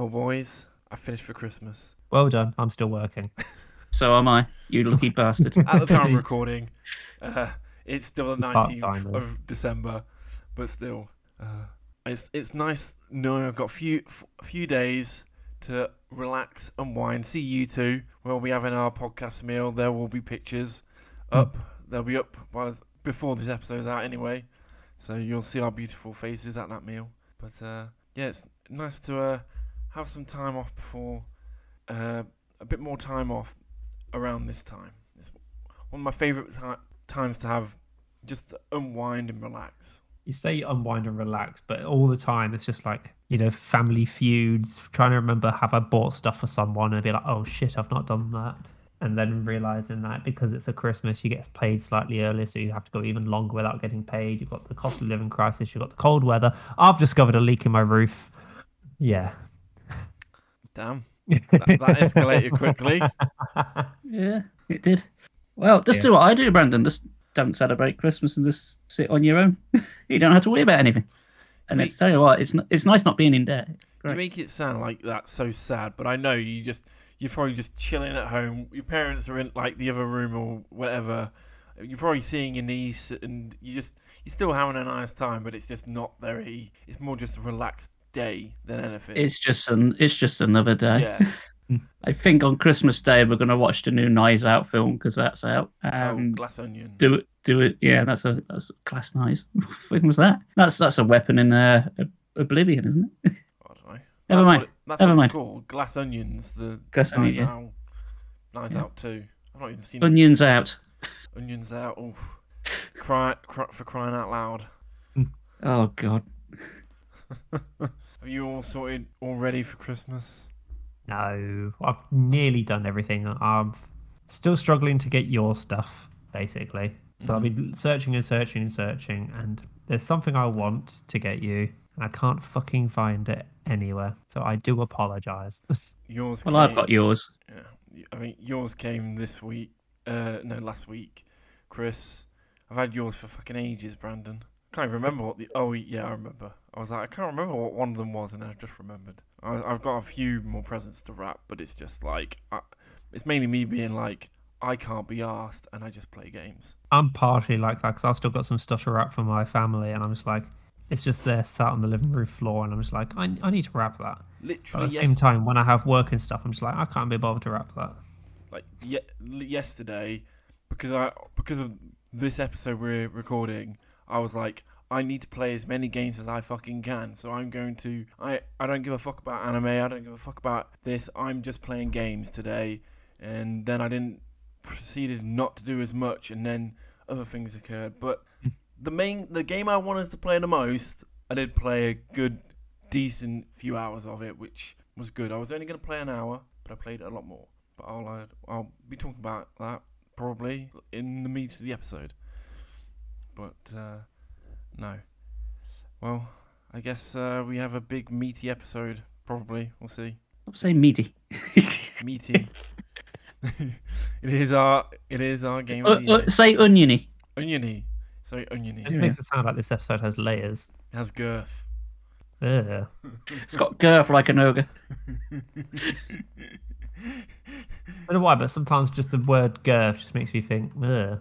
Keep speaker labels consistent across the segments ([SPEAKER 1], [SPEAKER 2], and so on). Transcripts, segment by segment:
[SPEAKER 1] Well, boys, I finished for Christmas.
[SPEAKER 2] Well done. I'm still working.
[SPEAKER 3] So am I. You lucky bastard.
[SPEAKER 1] At the time of recording, uh, it's still the 19th of December, but still, uh, it's it's nice knowing I've got a few a few days to relax and wine. See you two. We'll be having our podcast meal. There will be pictures up. They'll be up by, before this episode's out anyway, so you'll see our beautiful faces at that meal. But uh, yeah, it's nice to uh, have some time off before uh, a bit more time off around this time. It's one of my favourite ti- times to have just to unwind and relax.
[SPEAKER 2] You say unwind and relax, but all the time it's just like, you know, family feuds, trying to remember have I bought stuff for someone and be like, oh shit, I've not done that. And then realizing that because it's a Christmas, you get paid slightly earlier, so you have to go even longer without getting paid. You've got the cost of living crisis, you've got the cold weather. I've discovered a leak in my roof. Yeah.
[SPEAKER 1] Damn, that, that escalated quickly.
[SPEAKER 3] yeah, it did. Well, just
[SPEAKER 2] Yeah.
[SPEAKER 3] do what I do, Brandon. Just don't celebrate Christmas and just sit on your own. you don't have to worry about anything. And
[SPEAKER 1] Me-
[SPEAKER 3] let's tell you what, it's n- it's nice not being in debt.
[SPEAKER 1] You make it sound like that's so sad, but I know you just you're probably just chilling at home. Your parents are in like the other room or whatever. You're probably seeing your niece, and you just you're still having a nice time, but it's just not very. It's more just relaxed day than anything.
[SPEAKER 3] It's just an it's just another day.
[SPEAKER 1] yeah.
[SPEAKER 3] I think on Christmas Day we're going to watch the new Knives Out film because that's out.
[SPEAKER 1] oh,
[SPEAKER 3] Um,
[SPEAKER 1] glass onion.
[SPEAKER 3] do it, do it. Yeah, that's a that's a class knives. when was that? That's that's a weapon in uh, Oblivion, isn't it?
[SPEAKER 1] I don't know.
[SPEAKER 3] Never
[SPEAKER 1] that's
[SPEAKER 3] mind.
[SPEAKER 1] What it, that's
[SPEAKER 3] Never
[SPEAKER 1] what
[SPEAKER 3] mind.
[SPEAKER 1] called. Glass onions. The
[SPEAKER 3] Glass onions, yeah.
[SPEAKER 1] Out. Knives
[SPEAKER 3] Yeah.
[SPEAKER 1] Out too. I've not even seen it.
[SPEAKER 3] Onions out.
[SPEAKER 1] Onions out. Oh, cry, cry for crying out loud.
[SPEAKER 3] Oh God.
[SPEAKER 1] Have you all sorted all ready for Christmas?
[SPEAKER 2] No, I've nearly done everything. I'm still struggling to get your stuff, basically. So I've been searching and searching and searching, and there's something I want to get you, and I can't fucking find it anywhere. So I do apologize.
[SPEAKER 1] Yours.
[SPEAKER 3] Well, I've got yours.
[SPEAKER 1] Yeah, I mean yours came this week. Uh, no, last week. Chris, I've had yours for fucking ages, Brandon. I can't even remember what the. Oh yeah, I remember. I was like, I can't remember what one of them was, and I just remembered. I, I've got a few more presents to wrap, but it's just like, I, it's mainly me being like, I can't be asked, and I just play games.
[SPEAKER 2] I'm partially like that because I've still got some stuff to wrap for my family, and I'm just like, it's just there sat on the living room floor, and I'm just like, I, I need to wrap that. But
[SPEAKER 1] Literally,
[SPEAKER 2] at the
[SPEAKER 1] yes,
[SPEAKER 2] same time, when I have work and stuff, I'm just like, I can't be bothered to wrap that.
[SPEAKER 1] like ye- yesterday because I because of this episode we're recording, I was like, I need to play as many games as I fucking can. So I'm going to I I don't give a fuck about anime. I don't give a fuck about this. I'm just playing games today. And then I didn't proceeded not to do as much, and then other things occurred. But the main the game I wanted to play the most, I did play a good, decent few hours of it, which was good. I was only going to play an hour, but I played a lot more but I'll uh, I'll be talking about that probably in the meat of the episode. But uh, no, well, I guess uh, we have a big meaty episode. Probably we'll see.
[SPEAKER 3] Stop saying meaty.
[SPEAKER 1] Meaty. it is our it is our game
[SPEAKER 3] Uh,
[SPEAKER 1] of the
[SPEAKER 3] uh,
[SPEAKER 1] year.
[SPEAKER 3] say oniony.
[SPEAKER 1] Oniony. Sorry, oniony.
[SPEAKER 2] It just makes it sound like this episode has layers.
[SPEAKER 1] It has girth.
[SPEAKER 2] Ugh.
[SPEAKER 3] It's got girth like an ogre.
[SPEAKER 2] I don't know why, but sometimes just the word girth just makes me think, ugh.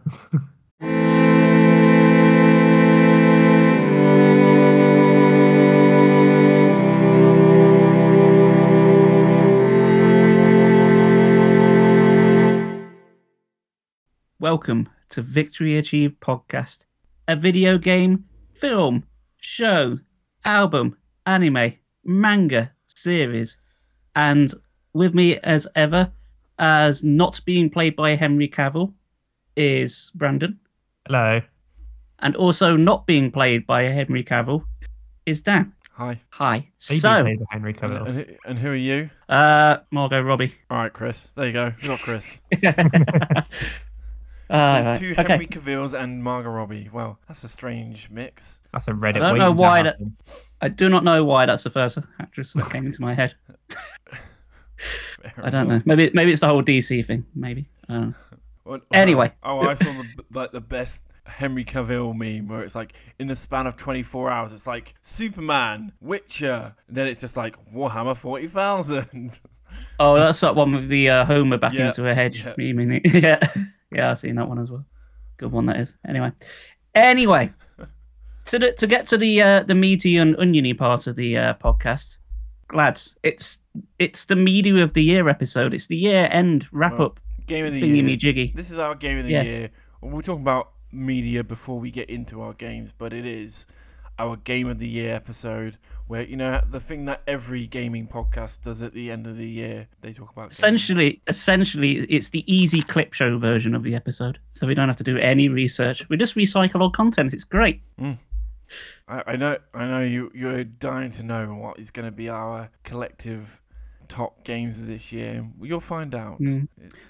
[SPEAKER 3] Welcome to Victory Achieved Podcast, a video game, film, show, album, anime, manga series. And with me as ever, as not being played by Henry Cavill, is Brandon.
[SPEAKER 2] Hello.
[SPEAKER 3] And also not being played by Henry Cavill is Dan.
[SPEAKER 1] Hi.
[SPEAKER 3] Hi.
[SPEAKER 2] Maybe
[SPEAKER 3] So,
[SPEAKER 2] played by Henry
[SPEAKER 1] And,
[SPEAKER 2] Cavill.
[SPEAKER 1] and, who- and who are you?
[SPEAKER 3] uh, Margot Robbie.
[SPEAKER 1] All right, Chris. There you go. We got Chris.
[SPEAKER 3] Uh,
[SPEAKER 1] So
[SPEAKER 3] right,
[SPEAKER 1] two
[SPEAKER 3] okay.
[SPEAKER 1] Henry Cavills and Margot Robbie. Well, that's a strange mix.
[SPEAKER 2] That's a Reddit.
[SPEAKER 3] I don't know why that- I do not know why that's the first actress that came into my head. I don't know. Maybe maybe it's the whole DC thing. Maybe. I.
[SPEAKER 1] Well,
[SPEAKER 3] Anyway.
[SPEAKER 1] oh, I saw the like the best Henry Cavill meme where it's like in the span of 24 hours, it's like Superman, Witcher, and then it's just like Warhammer 40,000.
[SPEAKER 3] Oh, that's that one with the uh, Homer back
[SPEAKER 1] Yeah,
[SPEAKER 3] into a hedge.
[SPEAKER 1] yeah.
[SPEAKER 3] You mean it? yeah, yeah, I've seen that one as well. Good one that is. Anyway, anyway, to the, to get to the uh, the meaty and oniony part of the uh, podcast, lads, it's it's the media of the year episode. It's the year end wrap
[SPEAKER 1] Well,
[SPEAKER 3] up
[SPEAKER 1] Game of the
[SPEAKER 3] thingy
[SPEAKER 1] year.
[SPEAKER 3] jiggy.
[SPEAKER 1] This is our game of the
[SPEAKER 3] Yes.
[SPEAKER 1] year. We're talking about media before we get into our games, but it is our game of the year episode where you know the thing that every gaming podcast does at the end of the year. They talk about games.
[SPEAKER 3] Essentially, essentially, it's the easy clip show version of the episode, so we don't have to do any research. We just recycle old content. It's great. Mm.
[SPEAKER 1] I, I know, I know you. You're dying to know what is going to be our collective top games of this year. You'll find out.
[SPEAKER 3] Mm.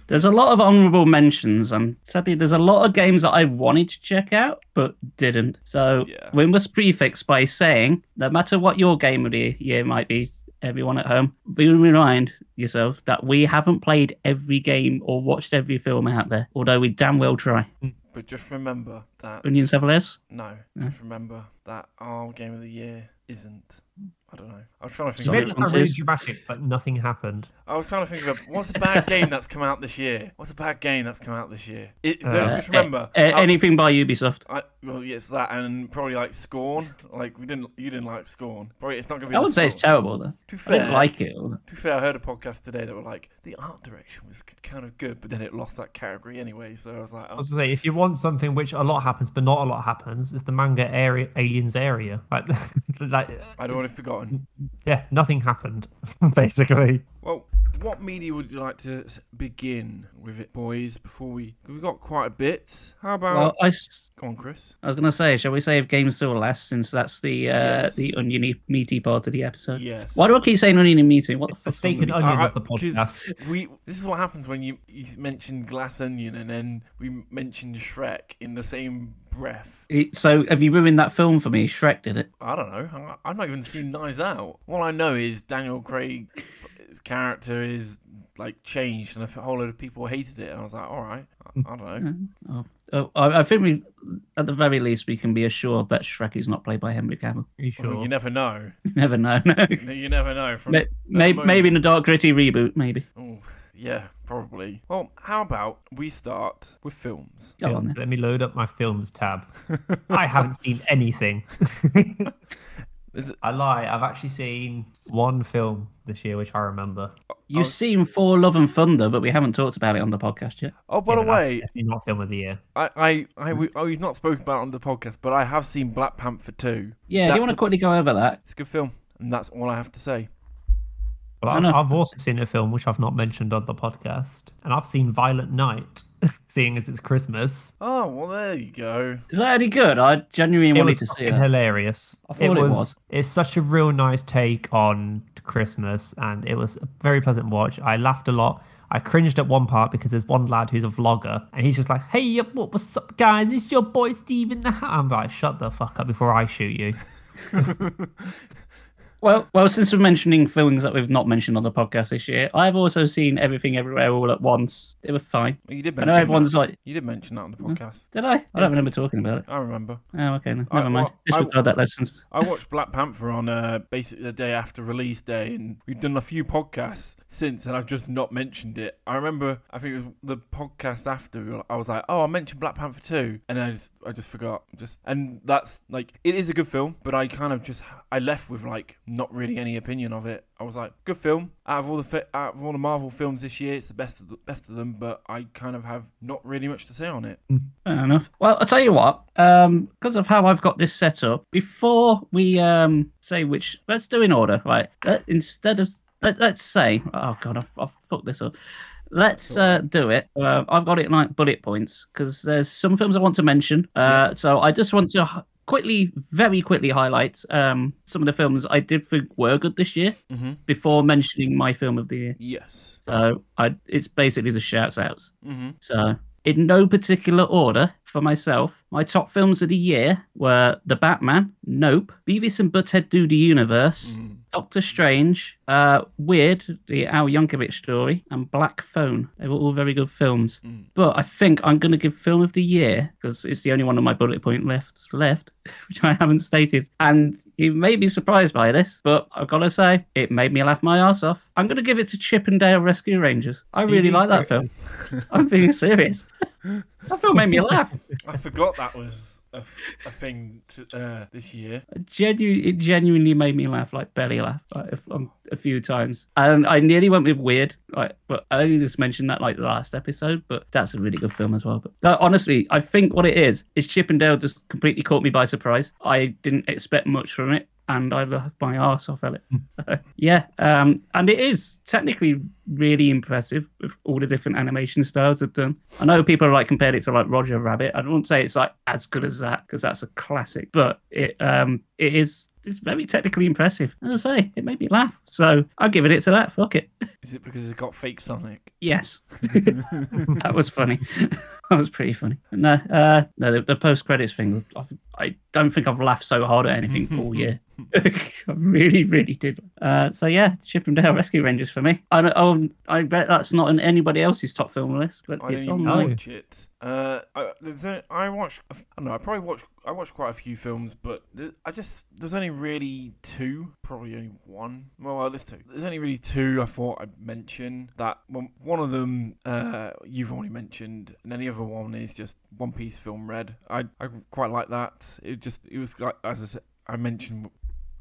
[SPEAKER 3] There's a lot of honourable mentions, and sadly, there's a lot of games that I wanted to check out but didn't. So
[SPEAKER 1] Yeah.
[SPEAKER 3] we must prefix by saying, no matter what your game of the year might be, everyone at home, be remind yourself that we haven't played every game or watched every film out there, although we damn well try.
[SPEAKER 1] but just remember that.
[SPEAKER 3] Onions have less.
[SPEAKER 1] No, just remember that our game of the year isn't. I don't know. I was trying to think.
[SPEAKER 2] You made it
[SPEAKER 3] I'm
[SPEAKER 2] sound really
[SPEAKER 3] just-
[SPEAKER 2] dramatic, but nothing happened.
[SPEAKER 1] I was trying to think of what's a bad game that's come out this year. What's a bad game that's come out this year? It, so
[SPEAKER 2] Uh,
[SPEAKER 1] just remember,
[SPEAKER 3] A-
[SPEAKER 1] I-
[SPEAKER 3] anything by Ubisoft.
[SPEAKER 1] I, well, yes, that and probably like Scorn. Like we didn't, you didn't like Scorn. Probably it's not gonna be.
[SPEAKER 3] I
[SPEAKER 1] the
[SPEAKER 3] would say it's terrible, though.
[SPEAKER 1] To be
[SPEAKER 3] I didn't like it.
[SPEAKER 1] To be fair, I heard a podcast today that were like the art direction was kind of good, but then it lost that category anyway. So I was like,
[SPEAKER 2] I
[SPEAKER 1] oh,
[SPEAKER 2] was to say, if you want something which a lot happens but not a lot happens, it's the manga area, Aliens area. Like, like,
[SPEAKER 1] I'd already forgotten.
[SPEAKER 2] yeah, nothing happened basically.
[SPEAKER 1] Well, what media would you like to begin with it, boys? Before we, we've got quite a bit. How about
[SPEAKER 3] Well, I,
[SPEAKER 1] go on, Chris?
[SPEAKER 3] I was going to say, shall we save games still last since that's the uh,
[SPEAKER 1] Yes.
[SPEAKER 3] the oniony meaty part of the episode?
[SPEAKER 1] Yes.
[SPEAKER 3] Why do I keep saying oniony meaty? What the
[SPEAKER 2] It's the and onion
[SPEAKER 1] I-
[SPEAKER 2] of the podcast.
[SPEAKER 1] We this is what happens when you you mention glass onion and then we mentioned Shrek in the same breath.
[SPEAKER 3] So, have you ruined that film for me? Shrek did it.
[SPEAKER 1] I don't know. I've not even seen Knives Out. All I know is Daniel Craig's character is like changed, and a whole load of people hated it. And I was like, all right, I, I don't know. Mm-hmm.
[SPEAKER 3] Oh, oh, I, I think we, at the very least, we can be assured that Shrek is not played by Henry Cavill.
[SPEAKER 2] Are you
[SPEAKER 1] Well,
[SPEAKER 2] sure?
[SPEAKER 1] you never know.
[SPEAKER 3] You never know. No.
[SPEAKER 1] You never know. From
[SPEAKER 3] May- may- maybe in a dark, gritty reboot. Maybe.
[SPEAKER 1] Oh, yeah, probably. Well, how about we start with films?
[SPEAKER 3] Go on then.
[SPEAKER 2] Let me load up my films tab. I haven't seen anything.
[SPEAKER 1] Is it?
[SPEAKER 2] I lie. I've actually seen one film this year, which I remember.
[SPEAKER 3] You've oh. seen Thor: Love and Thunder, but we haven't talked about it on the podcast yet.
[SPEAKER 1] Oh, by
[SPEAKER 2] Yeah,
[SPEAKER 1] the way,
[SPEAKER 2] not film of the year.
[SPEAKER 1] I, I, I, we, oh, we've not spoken about it on the podcast, but I have seen Black Panther 2.
[SPEAKER 3] Yeah, do you want to
[SPEAKER 1] a-
[SPEAKER 3] quickly go over that?
[SPEAKER 1] It's a good film, and that's all I have to say.
[SPEAKER 2] But
[SPEAKER 3] I
[SPEAKER 2] I've. I've also seen a film which I've not mentioned on the podcast, and I've seen Violent Night, seeing as it's Christmas.
[SPEAKER 1] Oh, well, there you go.
[SPEAKER 3] Is that any good? I genuinely
[SPEAKER 2] It
[SPEAKER 3] wanted
[SPEAKER 2] was
[SPEAKER 3] to see
[SPEAKER 2] fucking
[SPEAKER 3] that.
[SPEAKER 2] hilarious.
[SPEAKER 3] I thought it was.
[SPEAKER 2] It's such a real nice take on Christmas, and it was a very pleasant watch. I laughed a lot. I cringed at one part because there's one lad who's a vlogger, and he's just like, "Hey, uh, what, what's up, guys? It's your boy Steve in the house." I'm like, "Shut the fuck up before I shoot you."
[SPEAKER 3] Well, well, since we're mentioning films that we've not mentioned on the podcast this year, I've also seen Everything Everywhere All at Once. They were fine.
[SPEAKER 1] Well, you did
[SPEAKER 3] I know everyone's
[SPEAKER 1] that.
[SPEAKER 3] like,
[SPEAKER 1] You did mention that on the podcast.
[SPEAKER 3] did I? I don't remember talking about it.
[SPEAKER 1] I remember.
[SPEAKER 3] Oh, okay, no,
[SPEAKER 1] I-
[SPEAKER 3] never mind.
[SPEAKER 1] well,
[SPEAKER 3] Disregard that lesson.
[SPEAKER 1] I watched Black Panther on uh, basically the day after release day, and we've done a few podcasts since, and I've just not mentioned it. I remember, I think it was the podcast after. I was like, "Oh, I mentioned Black Panther too," and I just, I just forgot. Just, and that's like, it is a good film, but I kind of just, I left with like not really any opinion of it. I was like, good film. Out of all the fi- out of all the Marvel films this year, it's the best of the best of them, but I kind of have not really much to say on it.
[SPEAKER 3] Fair enough. Well, I'll tell you what, um, because of how I've got this set up, before we um, say which, let's do in order, right? Let, instead of, let, let's say, oh god, I've, I've fucked this up. Let's uh, do it. Uh, I've got it in like bullet points because there's some films I want to mention. Uh, So I just want to quickly, very quickly highlight um, some of the films I did think were good this year
[SPEAKER 1] Mm-hmm.
[SPEAKER 3] before mentioning my film of the year.
[SPEAKER 1] Yes.
[SPEAKER 3] So I, it's basically the shouts outs.
[SPEAKER 1] Mm-hmm.
[SPEAKER 3] So, in no particular order, for myself, my top films of the year were The Batman, Nope, Beavis and Butthead Do the Universe,
[SPEAKER 1] Mm.
[SPEAKER 3] Doctor Strange, uh, Weird, the Al Yankovic story, and Black Phone. They were all very good films.
[SPEAKER 1] Mm.
[SPEAKER 3] But I think I'm going to give Film of the Year, because it's the only one on my bullet point left, left which I haven't stated. And you may be surprised by this, but I've got to say, it made me laugh my ass off. I'm going to give it to Chip 'n Dale Rescue Rangers. I really like that film. I'm being serious. that film made me laugh.
[SPEAKER 1] I forgot that was a, a thing to, uh, this year.
[SPEAKER 3] It genuinely made me laugh, like belly laugh, like a, um, a few times. And I nearly went with weird, like, but I only just mentioned that like the last episode. But that's a really good film as well. But honestly, I think what it is is Chip 'n Dale just completely caught me by surprise. I didn't expect much from it. And I laughed my arse off at it. yeah, um, and it is technically really impressive with all the different animation styles they've done. I know people are like compared it to like Roger Rabbit. I don't say it's like as good as that because that's a classic, but it um it is it's very technically impressive. As I say, it made me laugh, so I'll give it to that. Fuck it.
[SPEAKER 1] Is it because it's got fake Sonic?
[SPEAKER 3] Yes, that was funny. that was pretty funny. No, uh, no, the, the post credits thing. I, I don't think I've laughed so hard at anything all year. I really, really did. Uh, so yeah, Chip 'n Dale Rescue Rangers for me. I don't, oh, I bet that's not on anybody else's top film list, but
[SPEAKER 1] I
[SPEAKER 3] it's on mine.
[SPEAKER 1] watch it. Uh, I, I watched. I don't know. I probably watched. I watched quite a few films, but I just there's only really two. Probably only one. Well, there's two. There's only really two. I thought I'd mention that. One, one of them uh, you've already mentioned, and then the other one is just One Piece film Red. I I quite like that. It just it was like as I said, I mentioned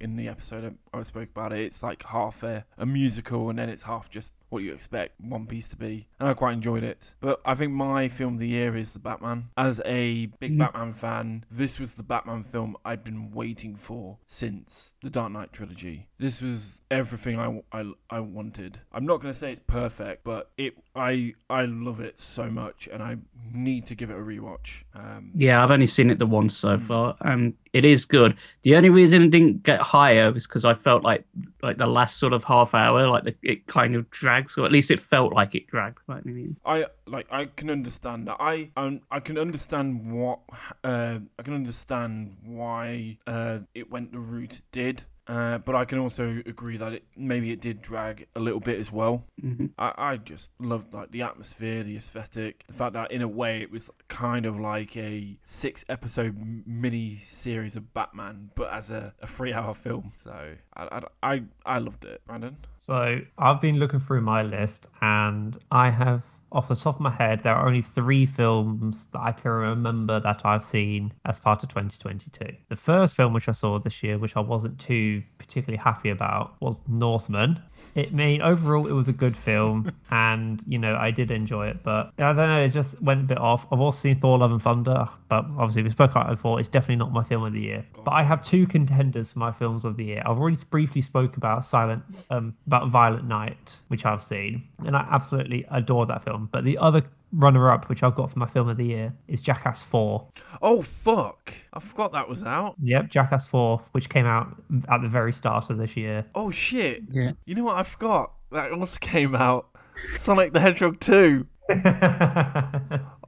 [SPEAKER 1] in the episode I, spoke about it. It's like half a, a musical, and then it's half just what you expect One Piece to be, and I quite enjoyed it. But I think my film of the year is the Batman. As a big
[SPEAKER 3] Mm.
[SPEAKER 1] Batman fan, this was the Batman film I'd been waiting for since the Dark Knight trilogy. This was everything I, I, I wanted. I'm not going to say it's perfect, but it I I love it so much, and I need to give it a rewatch. Um,
[SPEAKER 3] Yeah, I've only seen it the once so
[SPEAKER 1] Mm.
[SPEAKER 3] far, and it is good. The only reason it didn't get higher is because I felt like like the last sort of half hour, like the, it kind of drags, or at least it felt like it dragged. Maybe-
[SPEAKER 1] I like I can understand that. I um, I can understand what uh, I can understand why uh, it went the route it did. Uh, but I can also agree that it maybe it did drag a little bit as well.
[SPEAKER 3] Mhm.
[SPEAKER 1] I, I just loved like the atmosphere, the aesthetic, the fact that in a way it was kind of like a six episode mini series of Batman, but as a, a three hour film. So I, I, I, I loved it, Brandon.
[SPEAKER 2] So I've been looking through my list and I have off the top of my head, there are only three films that I can remember that I've seen as part of 2022. The first film which I saw this year, which I wasn't too particularly happy about, was Northman. It mean overall it was a good film, and you know I did enjoy it, but I don't know, it just went a bit off. I've also seen Thor: Love and Thunder, but obviously we spoke about it before. It's definitely not my film of the year. But I have two contenders for my films of the year. I've already briefly spoke about Silent, um, about Violent Night, which I've seen, and I absolutely adore that film. But the other runner-up, which I've got for my film of the year, is Jackass Four.
[SPEAKER 1] Oh fuck! I forgot that was out.
[SPEAKER 2] Yep, Jackass 4, which came out at the very start of this year.
[SPEAKER 1] Oh shit!
[SPEAKER 3] Yeah.
[SPEAKER 1] You know what? I forgot that also came out. Sonic the Hedgehog two.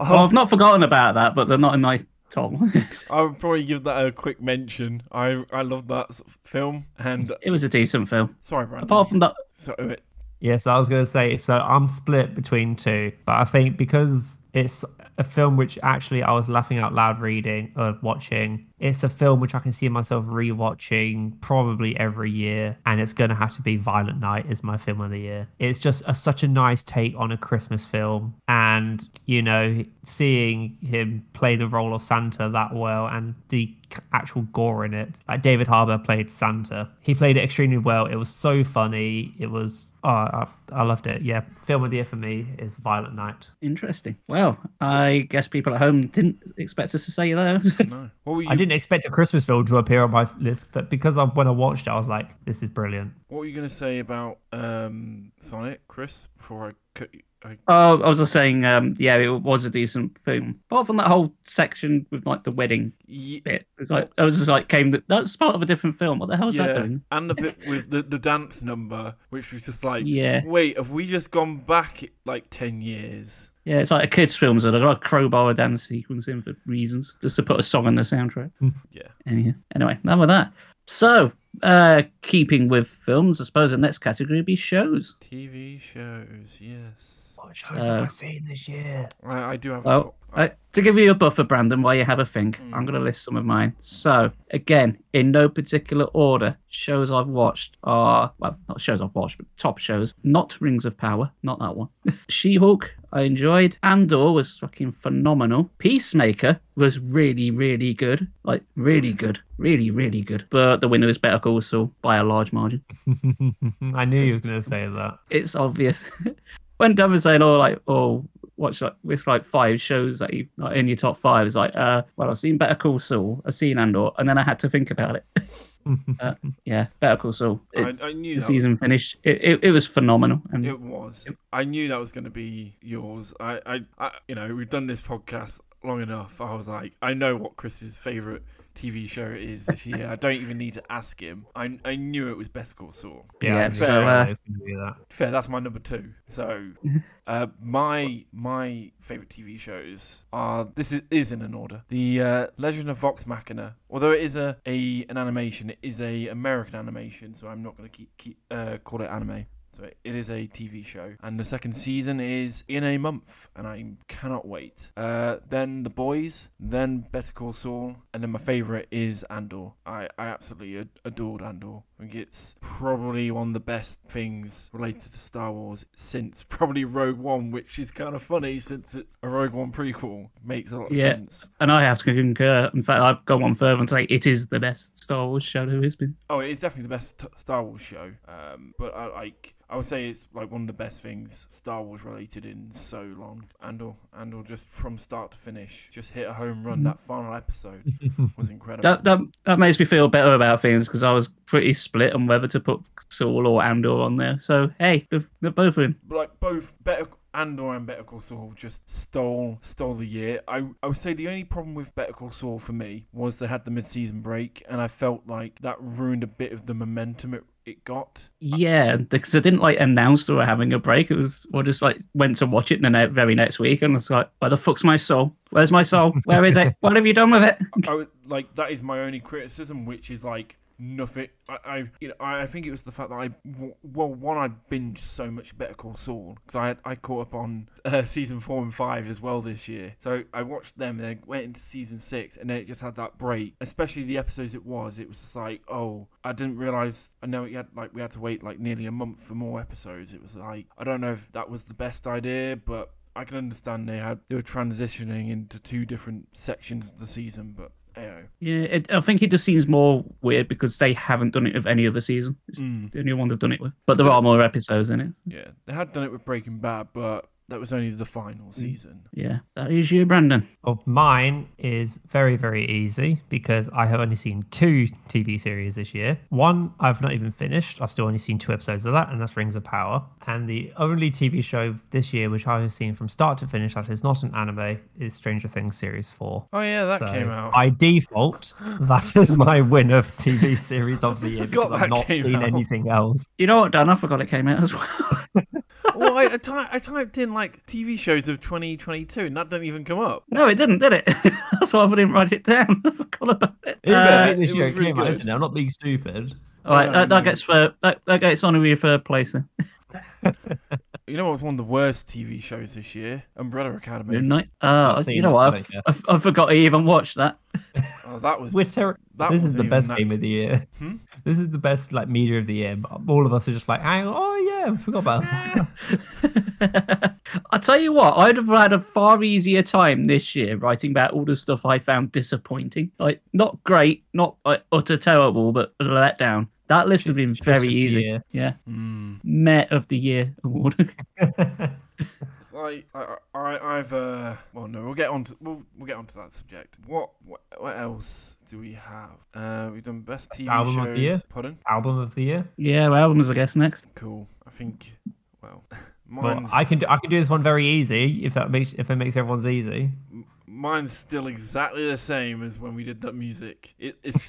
[SPEAKER 3] Oh, I've not forgotten about that, but they're not in my top.
[SPEAKER 1] I would probably give that a quick mention. I I love that film. And
[SPEAKER 3] it was a decent film.
[SPEAKER 1] sorry, Brandon.
[SPEAKER 3] Apart from that,
[SPEAKER 1] so, uh, uh,
[SPEAKER 2] Yes, I was going to say, so I'm split between two, but I think because it's a film which actually I was laughing out loud reading or watching, it's a film which I can see myself rewatching probably every year, and it's going to have to be Violent Night is my film of the year. It's just a, such a nice take on a Christmas film, and you know, seeing him play the role of Santa that well and the actual gore in it. Like David Harbour played Santa. He played it extremely well. It was so funny. It was oh, I, I loved it. Yeah, film of the year for me is Violent Night.
[SPEAKER 3] interesting. Well, I guess people at home didn't expect us to say those.
[SPEAKER 1] no. What were you?
[SPEAKER 2] I didn't expect a Christmas film to appear on my list, but because I, when I watched it, I was like, this is brilliant.
[SPEAKER 1] What were you gonna say about um, Sonic, Chris? Before I cut you. I,
[SPEAKER 3] Oh, I was just saying, um, yeah, it was a decent film. Apart from that whole section with like the wedding
[SPEAKER 1] ye-
[SPEAKER 3] bit, it's like I was just like, came that that's part of a different film. What the hell's that
[SPEAKER 1] yeah,
[SPEAKER 3] doing?
[SPEAKER 1] and the bit with the, the dance number, which was just like,
[SPEAKER 3] Yeah,
[SPEAKER 1] wait, have we just gone back like ten years?
[SPEAKER 3] yeah, it's like a kids' film, so they've got a crowbar a dance sequence in for reasons, just to put a song on the soundtrack.
[SPEAKER 1] Yeah.
[SPEAKER 3] Anyhow, anyway, none of that. So, uh, keeping with films, I suppose the next category would be shows.
[SPEAKER 1] TV shows, yes.
[SPEAKER 2] What shows
[SPEAKER 3] Uh,
[SPEAKER 2] have I seen this year?
[SPEAKER 1] I, I do have a
[SPEAKER 3] Well,
[SPEAKER 1] top.
[SPEAKER 3] Uh, to give you a buffer, Brandon, while you have a think, I'm going to list some of mine. So, again, in no particular order, shows I've watched are, well, not shows I've watched, but top shows. Not Rings of Power, not that one. She Hulk, I enjoyed. Andor was fucking phenomenal. Peacemaker was really, really good. Like, really good. Really, really good. But the winner is Better Call Saul by a large margin.
[SPEAKER 2] I knew you were going to say that.
[SPEAKER 3] It's obvious. when Dan was saying, oh, like, oh, watch like with like five shows that you like, in your top five, it's like, uh, well, I've seen Better Call Saul, I've seen Andor, and then I had to think about it. Uh, yeah, Better Call Saul.
[SPEAKER 1] I, I knew
[SPEAKER 3] the season finished. It, it, it was phenomenal. And
[SPEAKER 1] Was, it was. I knew that was going to be yours. I, I, I, you know, we've done this podcast long enough. I was like, I know what Chris's favorite TV show is this year. I don't even need to ask him. I, I knew it was Better Call Saul.
[SPEAKER 2] Yeah,
[SPEAKER 3] Yeah,
[SPEAKER 2] I knew
[SPEAKER 3] so, uh,
[SPEAKER 2] was going to be that.
[SPEAKER 1] Fair, that's my number two. So, uh, my my favorite TV shows are this is, is in an order. The uh, Legend of Vox Machina, although it is a, a an animation, it is a American animation, so I'm not going to keep keep uh, call it anime. So it is a TV show, and the second season is in a month, and I cannot wait. Uh, then The Boys, then Better Call Saul, and then my favorite is Andor. I, I absolutely ad- adored Andor. I think it's probably one of the best things related to Star Wars since probably Rogue One, which is kind of funny since it's a Rogue One prequel. Makes a lot of
[SPEAKER 3] Yeah.
[SPEAKER 1] sense.
[SPEAKER 3] and I have to concur. In fact, I've gone one further and say it is the best Star Wars show there has been.
[SPEAKER 1] Oh, it is definitely the best t- Star Wars show. Um, but I like. I would say it's like one of the best things Star Wars related in so long. Andor, Andor, just from start to finish, just hit a home run. Mm-hmm. That final episode was incredible.
[SPEAKER 3] That, that that makes me feel better about things because I was pretty split on whether to put Saul or Andor on there. So hey, they're, they're both in.
[SPEAKER 1] Like both Better Andor and Better Call Saul just stole stole the year. I I would say the only problem with Better Call Saul for me was they had the mid season break, and I felt like that ruined a bit of the momentum it it got.
[SPEAKER 3] Yeah, because they didn't like announce they were having a break. It was or just like went to watch it in the very next week and it's like, where the fuck's my soul? Where's my soul? Where is it? What have you done with it?
[SPEAKER 1] I would like that is my only criticism, which is like nothing. I, I you know I, think it was the fact that I, well one I binged so much Better Call Saul because I had, I caught up on uh, season four and five as well this year. So I watched them and then went into season six and then it just had that break. Especially the episodes it was. It was just like oh I didn't realize. I know it had like we had to wait like nearly a month for more episodes. It was like I don't know if that was the best idea, but. I can understand they had they were transitioning into two different sections of the season, but
[SPEAKER 3] Yeah, it, I think it just seems more weird because they haven't done it with any other season. It's
[SPEAKER 1] Mm,
[SPEAKER 3] the only one they've done it with. But there are more episodes in it.
[SPEAKER 1] yeah, they had done it with Breaking Bad, but that was only the final mm. season.
[SPEAKER 3] Yeah, that is you, Brandon.
[SPEAKER 2] Well, mine is very, very easy because I have only seen two TV series this year. One I've not even finished. I've still only seen two episodes of that, and that's Rings of Power. And the only TV show this year which I have seen from start to finish that is not an anime is Stranger Things series four.
[SPEAKER 1] Oh yeah, that
[SPEAKER 2] So
[SPEAKER 1] came out.
[SPEAKER 2] by default, that is my win of TV series of the year
[SPEAKER 1] forgot
[SPEAKER 2] because I've
[SPEAKER 1] that
[SPEAKER 2] not seen
[SPEAKER 1] out.
[SPEAKER 2] anything else.
[SPEAKER 3] You know what, Dan? I forgot it came out as well.
[SPEAKER 1] well, I, I, ty- I typed in like TV shows of 2022, and that didn't even come up.
[SPEAKER 3] no, it didn't, did it? That's why I didn't write it down. I forgot about it.
[SPEAKER 2] It's
[SPEAKER 1] Uh,
[SPEAKER 2] uh, this
[SPEAKER 1] it
[SPEAKER 2] year
[SPEAKER 1] was
[SPEAKER 2] it
[SPEAKER 1] really
[SPEAKER 2] came out,
[SPEAKER 1] good.
[SPEAKER 2] isn't it? I'm not being stupid.
[SPEAKER 3] All right,
[SPEAKER 1] no,
[SPEAKER 3] that, that gets for that, that gets on your third place then.
[SPEAKER 1] You know what was one of the worst TV shows this year? Umbrella Academy.
[SPEAKER 3] Midnight. Uh, you know
[SPEAKER 2] it,
[SPEAKER 3] what?
[SPEAKER 2] haven't
[SPEAKER 3] I, I, I forgot I even watched that.
[SPEAKER 1] Oh, that was
[SPEAKER 2] We're ter-
[SPEAKER 1] that
[SPEAKER 2] this is the best
[SPEAKER 1] that-
[SPEAKER 2] game of the year.
[SPEAKER 1] Hmm?
[SPEAKER 2] This is the best like media of the year. But all of us are just like, hang on, oh yeah, I forgot about that.
[SPEAKER 3] I tell you what, I'd have had a far easier time this year writing about all the stuff I found disappointing. Like, not great, not like utter terrible, but a letdown. That list would have been very easy.
[SPEAKER 2] year.
[SPEAKER 3] Yeah,
[SPEAKER 1] Mm.
[SPEAKER 3] Met of the Year award.
[SPEAKER 1] It's like I, I, I've uh. Well, no, we'll get on to we'll, we'll get onto that subject. What, what what else do we have? Uh, we've done best TV
[SPEAKER 2] Album
[SPEAKER 1] shows.
[SPEAKER 2] of the year?
[SPEAKER 1] Pardon?
[SPEAKER 2] Album of the year.
[SPEAKER 3] yeah, well, albums, I guess, next.
[SPEAKER 1] Cool. I think. Well,
[SPEAKER 2] Well, I can do, I can do this one very easy if that makes if it makes everyone's easy.
[SPEAKER 1] mine's still exactly the same as when we did that music. It, it's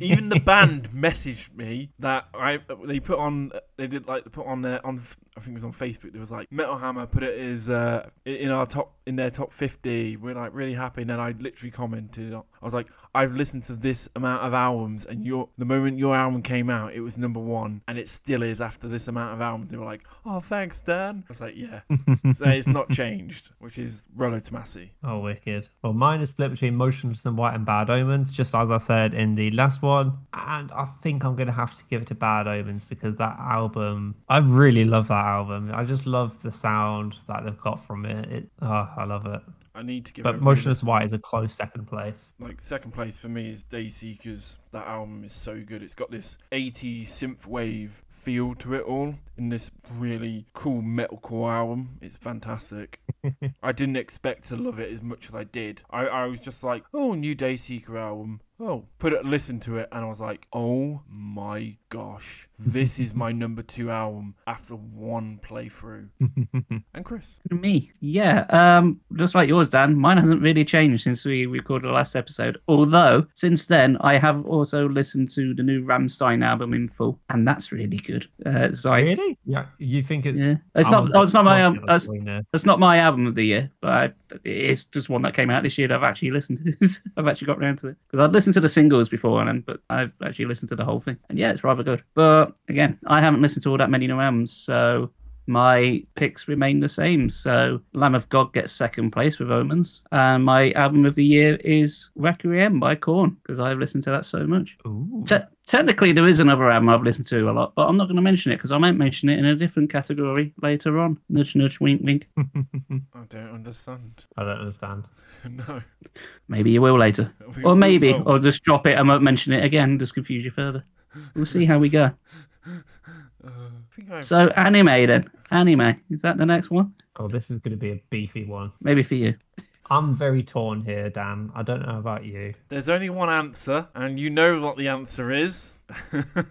[SPEAKER 1] even the band messaged me that I they put on they did like put on their on I think it was on Facebook. There was like Metal Hammer put it as uh, in our top in their top fifty. We're like really happy. And then I literally commented. I was like, I've listened to this amount of albums, and your the moment your album came out, it was number one, and it still is after this amount of albums. They were like, oh thanks Dan. I was like, yeah. so it's not changed, which is Rollo Tomasi.
[SPEAKER 2] Oh, wicked. Well, mine is split between Motionless in White and Bad Omens, just as I said in the last one. And I think I'm going to have to give it to Bad Omens because that album, I really love that album. I just love the sound that they've got from it. it oh, I love it.
[SPEAKER 1] I need to give.
[SPEAKER 2] But Motionless White is a close second place.
[SPEAKER 1] like second place for me is Dayseekers. That album is so good. It's got this 80s synth wave feel to it all in this really cool metalcore album. It's fantastic. I didn't expect to love it as much as I did. I, I was just like, oh, new Dayseeker album. Oh, put it, listen to it, and I was like, oh my gosh, this is my number two album after one playthrough. And Chris,
[SPEAKER 3] Me, yeah. Um, just like yours, Dan. Mine hasn't really changed since we recorded the last episode. Although since then, I have also listened to the new Rammstein album in full, and that's really good. Uh, so I,
[SPEAKER 2] Really? Yeah. You think it's.
[SPEAKER 3] yeah, it's not. Oh, it's not my. Um,
[SPEAKER 2] not
[SPEAKER 3] that's, that's not my album of the year, but I, it's just one that came out this year that I've actually listened to. I've actually got around to it because I'd listened to the singles before, and but I've actually listened to the whole thing, and yeah, it's rather good. But again, I haven't listened to all that many new albums, so my picks remain the same. So Lamb of God gets second place with Omens, and my album of the year is Requiem by Korn because I've listened to that so much.
[SPEAKER 2] Ooh.
[SPEAKER 3] Te- technically, there is another album I've listened to a lot, but I'm not going to mention it because I might mention it in a different category later on. Nudge, nudge, wink, wink.
[SPEAKER 1] I don't understand.
[SPEAKER 2] I don't understand.
[SPEAKER 1] no.
[SPEAKER 3] Maybe you will later,
[SPEAKER 1] We-
[SPEAKER 3] or maybe,
[SPEAKER 1] oh.
[SPEAKER 3] or just drop it and won't mention it again, just confuse you further. We'll see how we go.
[SPEAKER 1] Uh, I I've
[SPEAKER 3] So, anime then. Anime. Is that the next one?
[SPEAKER 2] Oh, this is going to be a beefy one.
[SPEAKER 3] Maybe for you.
[SPEAKER 2] I'm very torn here, Dan. I don't know about you.
[SPEAKER 1] There's only one answer, and you know what the answer is.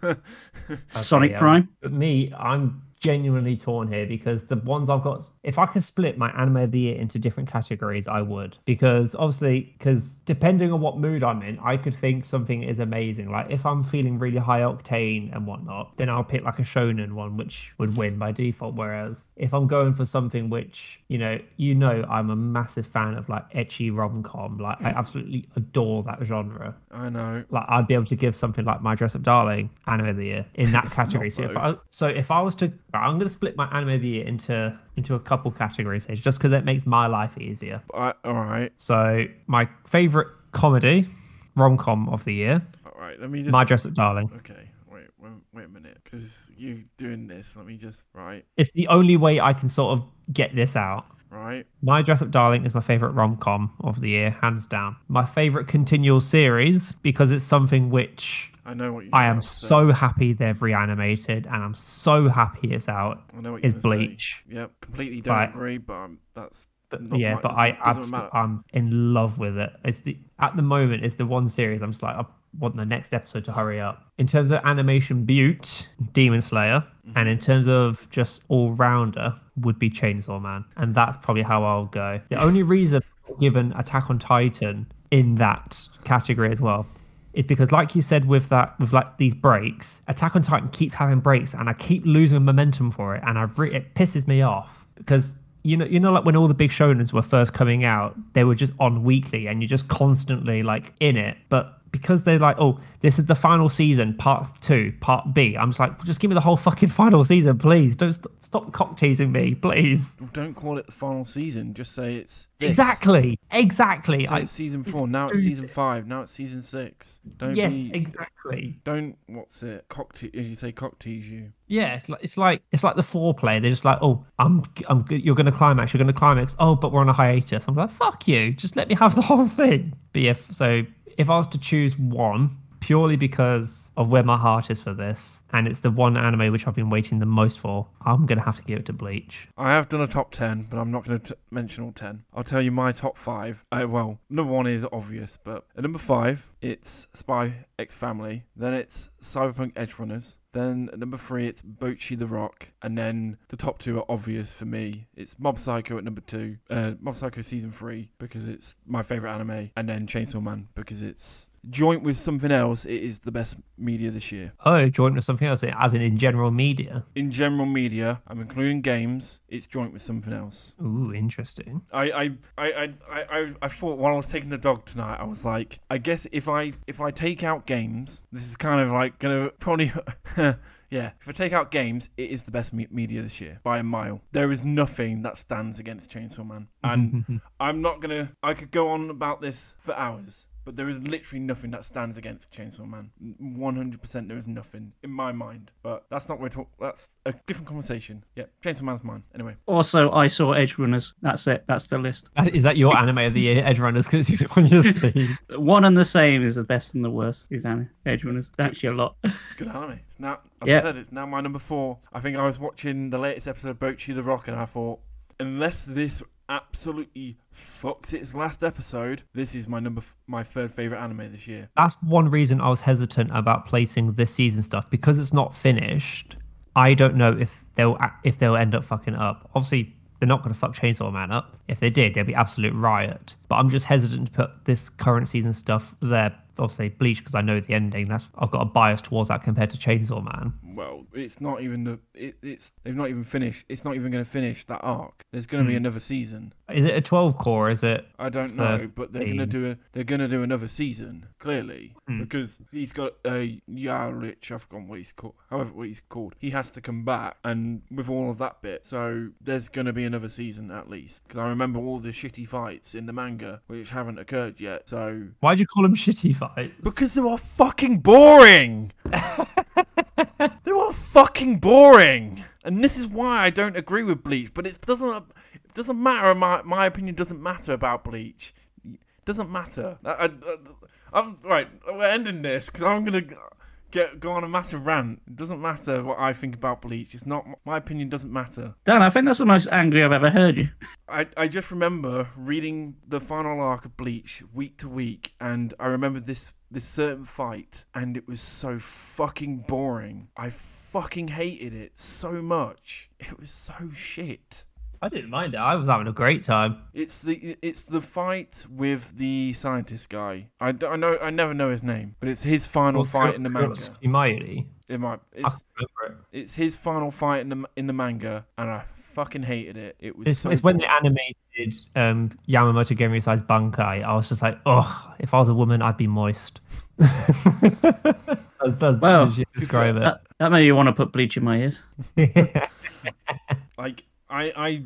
[SPEAKER 3] Sonic
[SPEAKER 2] um,
[SPEAKER 3] Prime.
[SPEAKER 2] But me, I'm genuinely torn here because the ones I've got, if I could split my anime of the year into different categories, I would. Because obviously, because depending on what mood I'm in, I could think something is amazing. Like if I'm feeling really high octane and whatnot, then I'll pick like a shonen one, which would win by default. Whereas if I'm going for something which, you know, you know, I'm a massive fan of like ecchi rom com. Like I absolutely adore that genre
[SPEAKER 1] I know.
[SPEAKER 2] like I'd be able to give something like My Dress Up Darling anime of the year in that category. So if. I so if I was to, I'm going to split my anime of the year into into a couple categories here, just because it makes my life easier.
[SPEAKER 1] I, all right.
[SPEAKER 2] So my favorite comedy rom com of the year,
[SPEAKER 1] All right. Let me just.
[SPEAKER 2] My Dress Up Darling.
[SPEAKER 1] Okay. Wait. Wait, wait a minute. Because you're doing this. Let me just. Right.
[SPEAKER 2] It's the only way I can sort of get this out.
[SPEAKER 1] Right.
[SPEAKER 2] My Dress Up Darling is my favorite rom com of the year, hands down. My favorite continual series because it's something which
[SPEAKER 1] I know what you.
[SPEAKER 2] I am so happy they've reanimated, and I'm so happy it's out.
[SPEAKER 1] I know what you're
[SPEAKER 2] Is
[SPEAKER 1] gonna say.
[SPEAKER 2] Bleach.
[SPEAKER 1] Yep. Completely don't
[SPEAKER 2] Right.
[SPEAKER 1] agree, but um, that's.
[SPEAKER 2] But yeah,
[SPEAKER 1] my-
[SPEAKER 2] but I absolutely. I'm in love with it. It's the at the moment it's the one series I'm just like I want the next episode to hurry up. In terms of animation, Butte, Demon Slayer,
[SPEAKER 1] Mm-hmm.
[SPEAKER 2] and in terms of just all rounder would be Chainsaw Man, and that's probably how I'll go. The only reason given Attack on Titan in that category as well is because like you said with that with like these breaks attack on titan keeps having breaks and i keep losing momentum for it and i re- it pisses me off because you know you know like when all the big shonens were first coming out they were just on weekly and you're just constantly like in it but because they're like oh this is the final season part two part b i'm just like just give me the whole fucking final season please don't st- stop cock teasing me please
[SPEAKER 1] Don't call it the final season. Just say it's. This.
[SPEAKER 2] exactly exactly
[SPEAKER 1] So
[SPEAKER 2] I,
[SPEAKER 1] it's season
[SPEAKER 2] it's
[SPEAKER 1] four. now it's season five. Now it's season six. Don't
[SPEAKER 2] yes
[SPEAKER 1] be.
[SPEAKER 2] exactly
[SPEAKER 1] Don't. What's it? Cock. Te- you say cock tease you.
[SPEAKER 2] Yeah, it's like it's like it's like the foreplay. They're just like, oh, I'm I'm good. You're gonna climax. You're gonna climax. Oh, but we're on a hiatus. I'm like, fuck you. Just let me have the whole thing. But yeah, so if I was to choose one, purely because of where my heart is for this, and it's the one anime which I've been waiting the most for, I'm gonna have to give it to Bleach.
[SPEAKER 1] I have done a top 10, but I'm not going to mention all 10. I'll tell you my top 5. Uh, well, number 1 is obvious, but at number 5, it's Spy X Family. Then it's Cyberpunk Edge Runners. Then at number three, it's Bocchi the Rock. And then the top two are obvious for me. It's Mob Psycho at number two, uh, Mob Psycho season three because it's my favorite anime, and then Chainsaw Man because it's joint with something else. It is the best media this year.
[SPEAKER 2] Oh, joint with something else, as in in general media.
[SPEAKER 1] In general media, I'm including games. It's joint with something else.
[SPEAKER 2] Ooh, interesting.
[SPEAKER 1] I, I, I, I, I, I thought while I was taking the dog tonight, I was like, I guess if I if I take out games, this is kind of like gonna probably. Yeah, if I take out games, it is the best me- media this year by a mile. There is nothing that stands against Chainsaw Man, and I'm not gonna. I could go on about this for hours, but there is literally nothing that stands against Chainsaw Man. 100%, there is nothing in my mind. But that's not what we're talking. That's a different conversation. Yeah, Chainsaw Man's mine. Anyway,
[SPEAKER 3] Also, I saw Edge Runners. That's it. That's the list.
[SPEAKER 2] Is that your anime of the year, Edge Runners? Because you're on your scene.
[SPEAKER 3] One and the same is the best and the worst. Is anime. Edge Runners. Actually, a lot.
[SPEAKER 1] good anime. It's now, as
[SPEAKER 3] Yeah.
[SPEAKER 1] I said, it's now my number four. I think I was watching the latest episode of Bocchi the Rock, and I thought, unless this absolutely fucks its last episode, this is my number, f- my third favorite anime this year.
[SPEAKER 2] That's one reason I was hesitant about placing this season stuff because it's not finished. I don't know if they'll if they'll end up fucking up. Obviously, they're not going to fuck Chainsaw Man up. If they did, there'd be absolute riot. But I'm just hesitant to put this current season stuff there. Obviously, Bleach because I know the ending. That's I've got a bias towards that compared to Chainsaw Man.
[SPEAKER 1] Well, it's not even the. It, it's they've not even finished. It's not even going to finish that arc. There's going to be hmm. another season.
[SPEAKER 2] Is it a 12 cour? Is it?
[SPEAKER 1] I don't know, but they're going to do a. They're going to do another season clearly hmm. because he's got a Yarlich. I've forgotten what he's called. However, what he's called. He has to come back, and with all of that bit, so there's going to be another season at least. Because I remember all the shitty fights in the manga which haven't occurred yet. So
[SPEAKER 2] why do you call them shitty fights?
[SPEAKER 1] Because they were fucking boring. they were fucking boring, and this is why I don't agree with Bleach. But it doesn't. It doesn't matter. My my opinion doesn't matter about Bleach. It doesn't matter. I, I, I'm right. We're ending this because I'm gonna get go on a massive rant. It doesn't matter what I think about Bleach. It's not my opinion. Doesn't matter.
[SPEAKER 3] Dan, I think that's the most angry I've ever heard you.
[SPEAKER 1] I, I just remember reading the final arc of Bleach week to week, and I remember this this certain fight, and it was so fucking boring. I fucking hated it so much. It was so shit.
[SPEAKER 2] I didn't mind it. I was having a great time.
[SPEAKER 1] It's the it's the fight with the scientist guy. I, d- I know I never know his name, but it's his final fight in the manga.
[SPEAKER 2] Imayuri.
[SPEAKER 1] It might it's
[SPEAKER 2] can't it.
[SPEAKER 1] it's his final fight in the in the manga, and I fucking hated it. It was
[SPEAKER 2] It's,
[SPEAKER 1] so
[SPEAKER 2] it's when they
[SPEAKER 1] boring.
[SPEAKER 2] animated um, Yamamoto Genryusai's Bankai. I was just like, oh, if I was a woman, I'd be moist. that's that's
[SPEAKER 3] Wow.
[SPEAKER 2] how you describe
[SPEAKER 3] That, that made me want to put bleach in my ears.
[SPEAKER 1] like I I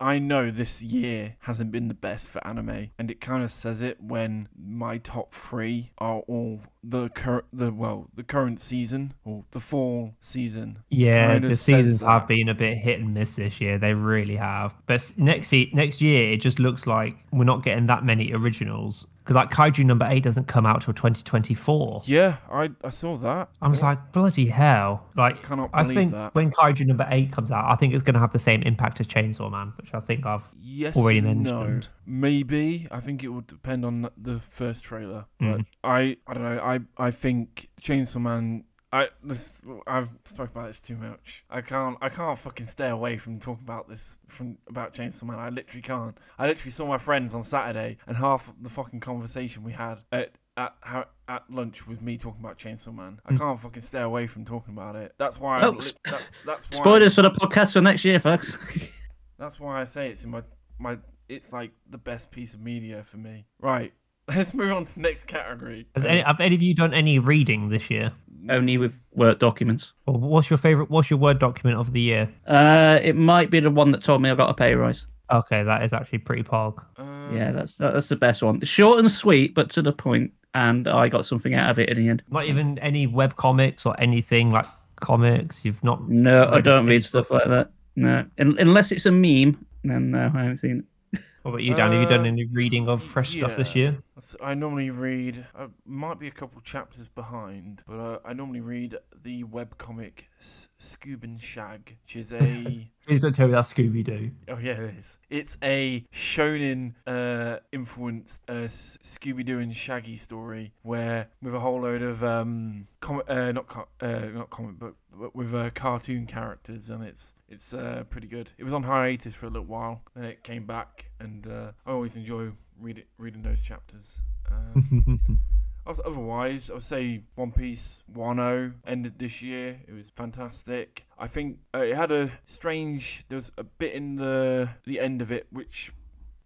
[SPEAKER 1] I know this year hasn't been the best for anime, and it kind of says it when my top three are all the cur- the well the current season or the fall season.
[SPEAKER 2] yeah, the seasons have been a bit hit and miss this year. They really have. But next next year, it just looks like we're not getting that many originals because like Kaiju number eight doesn't come out till 2024.
[SPEAKER 1] Yeah, I I saw that.
[SPEAKER 2] I was like, bloody hell! Like,
[SPEAKER 1] Cannot
[SPEAKER 2] I think
[SPEAKER 1] that.
[SPEAKER 2] when Kaiju number eight comes out, I think it's going to have the same impact as Chainsaw Man, which I think I've
[SPEAKER 1] Yes,
[SPEAKER 2] already
[SPEAKER 1] and no. Maybe I think it would depend on the first trailer, but
[SPEAKER 2] Mm.
[SPEAKER 1] I I don't know. I I think Chainsaw Man. I this I've spoke about this too much. I can't I can't fucking stay away from talking about this from about Chainsaw Man. I literally can't. I literally saw my friends on Saturday, and half the fucking conversation we had at at how at lunch with me talking about Chainsaw Man. I
[SPEAKER 2] Mm.
[SPEAKER 1] can't fucking stay away from talking about it. That's why.
[SPEAKER 3] Oh,
[SPEAKER 1] I, li- that's that's why.
[SPEAKER 3] Spoilers for the podcast for next year, folks.
[SPEAKER 1] That's why I say it's in my my. It's like the best piece of media for me. Right. Let's move on to the next category.
[SPEAKER 2] Has any, have any of you done any reading this year?
[SPEAKER 3] Only with Word documents.
[SPEAKER 2] Or what's your favorite? What's your word document of the year?
[SPEAKER 3] Uh, it might be the one that told me I got a pay rise.
[SPEAKER 2] Okay, that is actually pretty pog.
[SPEAKER 1] Um,
[SPEAKER 3] Yeah, that's that's the best one. Short and sweet, but to the point, and I got something out of it in the end.
[SPEAKER 2] Not even any web comics or anything like comics. You've not.
[SPEAKER 3] No, I don't read
[SPEAKER 2] Facebook
[SPEAKER 3] stuff like that. No, Un- unless it's a meme, then no, I haven't seen it.
[SPEAKER 2] What about you, Dan? Have you done
[SPEAKER 1] Uh,
[SPEAKER 2] any reading of fresh stuff this year?
[SPEAKER 1] I normally read. I might be a couple chapters behind, but uh, I normally read the webcomic S- Scoob and Shag, which is a.
[SPEAKER 2] Please don't tell me that's Scooby Doo.
[SPEAKER 1] Oh yeah, it is. It's a shonen uh, influenced uh, Scooby Doo and Shaggy story where with a whole load of um com- uh, not co- uh, not comic book but with uh, cartoon characters and it's it's uh, pretty good. It was on hiatus for a little while, then it came back, and uh, I always enjoy reading reading those chapters. Um, Otherwise, I would say One Piece Wano ended this year. It was fantastic. I think uh, it had a strange. There was a bit in the the end of it which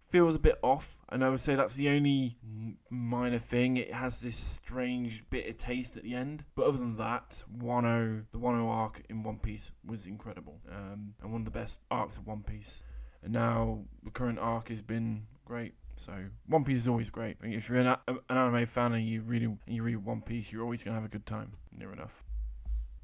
[SPEAKER 1] feels a bit off, and I would say that's the only minor thing. It has this strange bitter taste at the end, but other than that, Wano the Wano arc in One Piece was incredible, um, and one of the best arcs of One Piece. And now the current arc has been great. So One Piece is always great. And if you're an, an anime fan and you read and you read One Piece, you're always gonna have a good time. Near enough.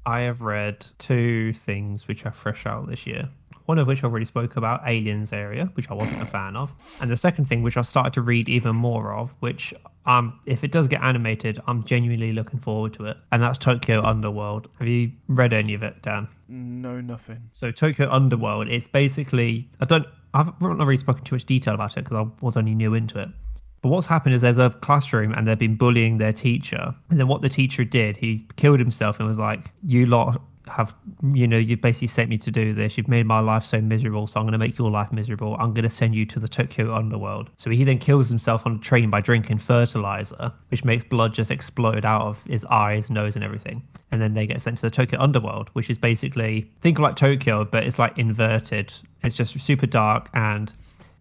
[SPEAKER 2] I have read two things which are fresh out this year. One of which I already spoke about, Aliens area, which I wasn't a fan of, and the second thing which I've started to read even more of, which um, if it does get animated, I'm genuinely looking forward to it, and that's Tokyo Underworld. Have you read any of it, Dan?
[SPEAKER 1] No, nothing.
[SPEAKER 2] So Tokyo Underworld, it's basically I don't I've not really spoken too much detail about it because I was only new into it. But what's happened is there's a classroom and they've been bullying their teacher. And then what the teacher did, he killed himself and was like, "You lot have, you know, you've basically sent me to do this. You've made my life so miserable, so I'm going to make your life miserable. I'm going to send you to the Tokyo underworld." So he then kills himself on a train by drinking fertilizer, which makes blood just explode out of his eyes, nose, and everything. And then they get sent to the Tokyo underworld, which is basically think like Tokyo, but it's like inverted. It's just super dark and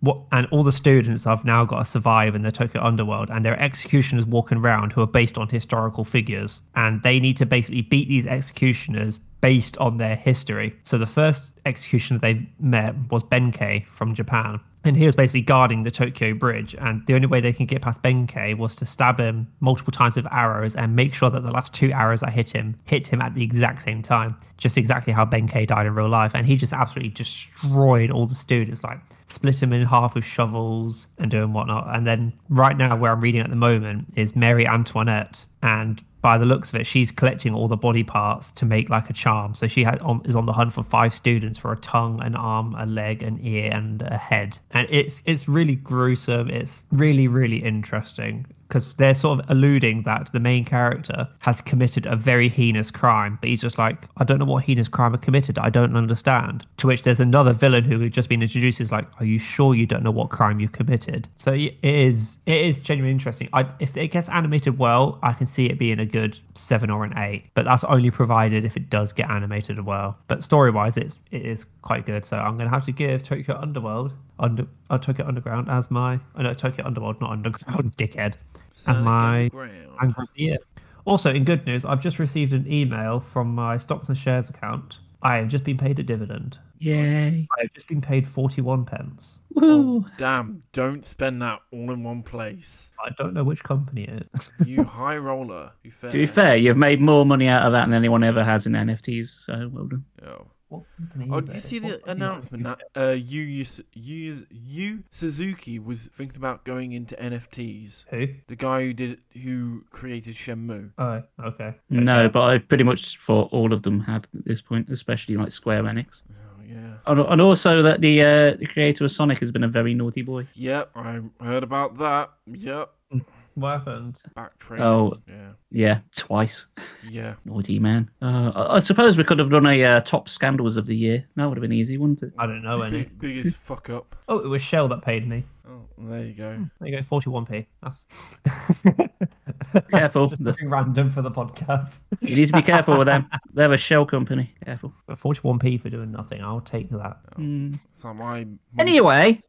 [SPEAKER 2] what and all the students have now got to survive in the Tokyo underworld, and there are executioners walking around who are based on historical figures, and they need to basically beat these executioners based on their history. So the first executioner they met was Benkei from Japan, and he was basically guarding the Tokyo Bridge, and the only way they can get past Benkei was to stab him multiple times with arrows and make sure that the last two arrows that hit him hit him at the exact same time, just exactly how Benkei died in real life, and he just absolutely destroyed all the students, like split them in half with shovels and doing whatnot. And then right now, where I'm reading at the moment is Mary Antoinette, and by the looks of it, she's collecting all the body parts to make like a charm. So she on, is on the hunt for five students for a tongue, an arm, a leg, an ear, and a head. And it's it's really gruesome. It's really really interesting because they're sort of alluding that the main character has committed a very heinous crime, but he's just like, I don't know what heinous crime I committed. I don't understand. To which there's another villain who has just been introduced. Is like, Are you sure you don't know what crime you committed? So it is it is genuinely interesting. I, if it gets animated well, I can see it being a good seven or an eight, but that's only provided if it does get animated well. But story wise, it's it is quite good. So I'm gonna have to give Tokyo Underworld under uh, Tokyo Underground as my oh no Tokyo Underworld, not Underground, dickhead
[SPEAKER 1] Sonic
[SPEAKER 2] my
[SPEAKER 1] Underground.
[SPEAKER 2] Angry Also, in good news, I've just received an email from my stocks and shares account. I have just been paid a dividend.
[SPEAKER 3] Yay.
[SPEAKER 2] I have just been paid 41 pence.
[SPEAKER 3] Woo.
[SPEAKER 1] Oh, damn! Don't spend that all in one place.
[SPEAKER 2] I don't know which company it is.
[SPEAKER 1] You high roller. Be fair.
[SPEAKER 3] To be fair, you've made more money out of that than anyone ever has in NFTs, so well done.
[SPEAKER 1] Oh.
[SPEAKER 2] What company
[SPEAKER 1] Oh,
[SPEAKER 2] is
[SPEAKER 1] did you see
[SPEAKER 2] What
[SPEAKER 1] the announcement that uh, Yu, Yu, Yu, Yu Suzuki was thinking about going into NFTs?
[SPEAKER 2] it? Who?
[SPEAKER 1] The guy who did who created Shenmue.
[SPEAKER 2] Oh, okay.
[SPEAKER 3] No, but I pretty much thought all of them had at this point, especially like Square Enix.
[SPEAKER 1] Oh yeah.
[SPEAKER 3] And, and also that the, uh, the creator of Sonic has been a very naughty boy.
[SPEAKER 1] Yep, I heard about that. Yep.
[SPEAKER 2] What happened?
[SPEAKER 1] Back training.
[SPEAKER 3] Oh.
[SPEAKER 1] Yeah.
[SPEAKER 3] Yeah, twice.
[SPEAKER 1] Yeah.
[SPEAKER 3] Naughty man. Uh, I, I suppose we could have done a uh, top scandals of the year. That would have been easy, wouldn't it?
[SPEAKER 2] I don't know any.
[SPEAKER 1] Biggest fuck up.
[SPEAKER 2] Oh, it was Shell that paid me.
[SPEAKER 1] Oh, there you go.
[SPEAKER 2] There you go, 41p. That's
[SPEAKER 3] Careful.
[SPEAKER 2] Just
[SPEAKER 3] The-
[SPEAKER 2] nothing random for the podcast.
[SPEAKER 3] You need to be careful with them. They're a shell company. Careful.
[SPEAKER 2] 41p for doing nothing, I'll take that.
[SPEAKER 3] Mm.
[SPEAKER 1] It's like my
[SPEAKER 3] Anyway,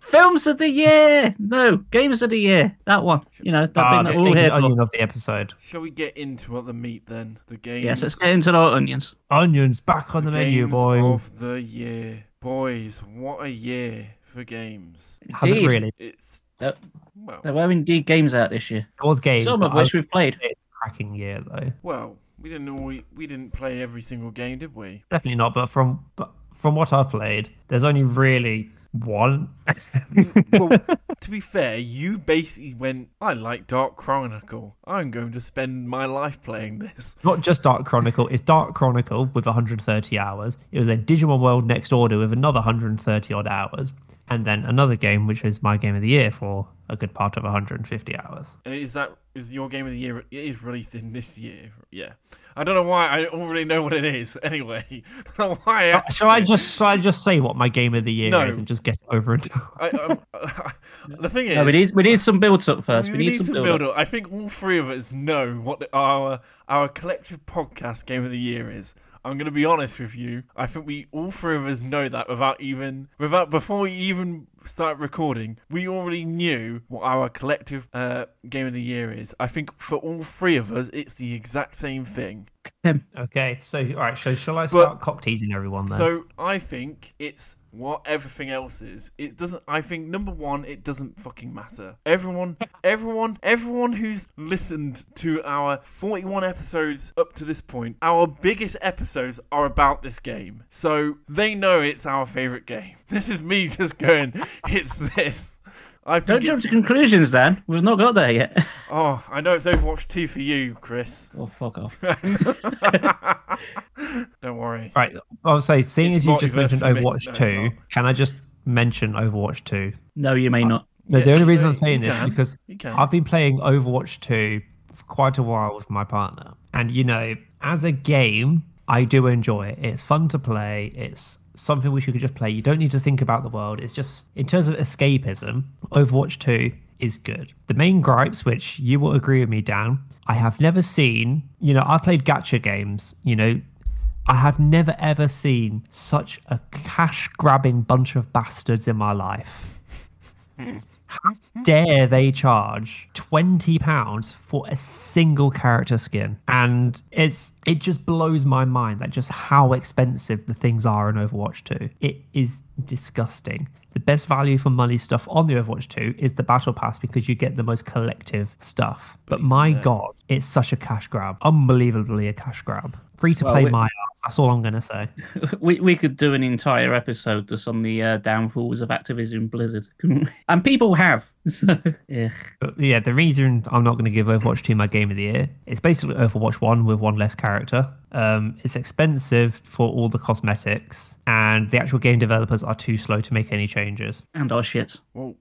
[SPEAKER 3] films of the year. No, games of the year. That one. You know, that
[SPEAKER 2] Ah,
[SPEAKER 3] thing
[SPEAKER 2] the
[SPEAKER 3] that all
[SPEAKER 2] stinking
[SPEAKER 3] here for.
[SPEAKER 2] onion of the episode.
[SPEAKER 1] Shall we get into what the meat then? The games.
[SPEAKER 3] Yes, let's get into our onions.
[SPEAKER 2] Onions back on the, menu,
[SPEAKER 1] games
[SPEAKER 2] boys.
[SPEAKER 1] of the year, boys. What a year for games.
[SPEAKER 2] Hasn't
[SPEAKER 3] Indeed.
[SPEAKER 2] really.
[SPEAKER 1] It's
[SPEAKER 3] There,
[SPEAKER 1] well,
[SPEAKER 3] there were indeed games out this year.
[SPEAKER 2] It was games.
[SPEAKER 3] Some
[SPEAKER 2] but
[SPEAKER 3] of
[SPEAKER 2] I
[SPEAKER 3] which we've played.
[SPEAKER 2] it's a cracking year though.
[SPEAKER 1] well. We didn't know we, we didn't play every single game, did we?
[SPEAKER 2] Definitely not. But from but from what I've played, there's only really one.
[SPEAKER 1] well, to be fair, you basically went, I like Dark Chronicle. I'm going to spend my life playing this.
[SPEAKER 2] Not just Dark Chronicle, it's Dark Chronicle with 130 hours. It was a Digimon World Next Order with another 130 odd hours. And then another game, which is my game of the year for a good part of 150 hours.
[SPEAKER 1] Is that is your game of the year? It is released in this year. Yeah. I don't know why. I don't really know what it is. Anyway, I why. I
[SPEAKER 2] Shall I just shall I just say what my game of the year
[SPEAKER 1] No.
[SPEAKER 2] is and just get over it?
[SPEAKER 1] I, um, the thing is,
[SPEAKER 3] No, we need we need some build up first.
[SPEAKER 1] we,
[SPEAKER 3] We, need, some build,
[SPEAKER 1] build
[SPEAKER 3] up.
[SPEAKER 1] up. I think all three of us know what the, our our collective podcast game of the year is. I'm gonna be honest with you. I think we all three of us know that without even without before we even start recording. We already knew what our collective uh, game of the year is. I think for all three of us, it's the exact same thing.
[SPEAKER 2] Okay, so all right, so shall I start cock teasing everyone then?
[SPEAKER 1] So I think it's what everything else is. It doesn't. I think number one, it doesn't fucking matter. Everyone, everyone, everyone who's listened to our 41 episodes up to this point, our biggest episodes are about this game. So they know it's our favorite game. This is me just going. It's this. I
[SPEAKER 3] don't jump to conclusions, Dan. We've not got there yet.
[SPEAKER 1] oh, I know it's Overwatch 2 for you, Chris.
[SPEAKER 3] oh, fuck off.
[SPEAKER 1] Don't worry.
[SPEAKER 2] right, I would say, seeing
[SPEAKER 1] It's
[SPEAKER 2] as you just
[SPEAKER 1] multiverse
[SPEAKER 2] mentioned
[SPEAKER 1] for me.
[SPEAKER 2] Overwatch
[SPEAKER 1] No, it's
[SPEAKER 2] 2,
[SPEAKER 1] not.
[SPEAKER 2] can I just mention Overwatch 2?
[SPEAKER 3] No, you may uh, not.
[SPEAKER 2] No,
[SPEAKER 1] Yeah,
[SPEAKER 2] the only reason I'm saying
[SPEAKER 1] you
[SPEAKER 2] this
[SPEAKER 1] can.
[SPEAKER 2] is because
[SPEAKER 1] You can.
[SPEAKER 2] I've been playing Overwatch 2 for quite a while with my partner. And, you know, as a game, I do enjoy it. It's fun to play. It's something which you could just play. You don't need to think about the world. It's just, in terms of escapism, Overwatch 2 is good. The main gripes, which you will agree with me, Dan, I have never seen, you know, I've played gacha games, you know, I have never ever seen such a cash grabbing bunch of bastards in my life. How dare they charge twenty pounds for a single character skin? And it's it just blows my mind that just how expensive the things are in Overwatch 2. It is disgusting. The best value for money stuff on the Overwatch 2 is the Battle Pass because you get the most collective stuff. But my god, it's such a cash grab. Unbelievably a cash grab. Free to
[SPEAKER 3] Well,
[SPEAKER 2] play
[SPEAKER 3] we-
[SPEAKER 2] my ass. That's all I'm going to say.
[SPEAKER 3] We we could do an entire episode just on the uh, downfalls of Activision Blizzard, and people have. So, yeah.
[SPEAKER 2] But yeah, the reason I'm not going to give Overwatch 2 my game of the year, it's basically Overwatch 1 with one less character. Um, it's expensive for all the cosmetics, and the actual game developers are too slow to make any changes.
[SPEAKER 3] And our shit.
[SPEAKER 1] Well,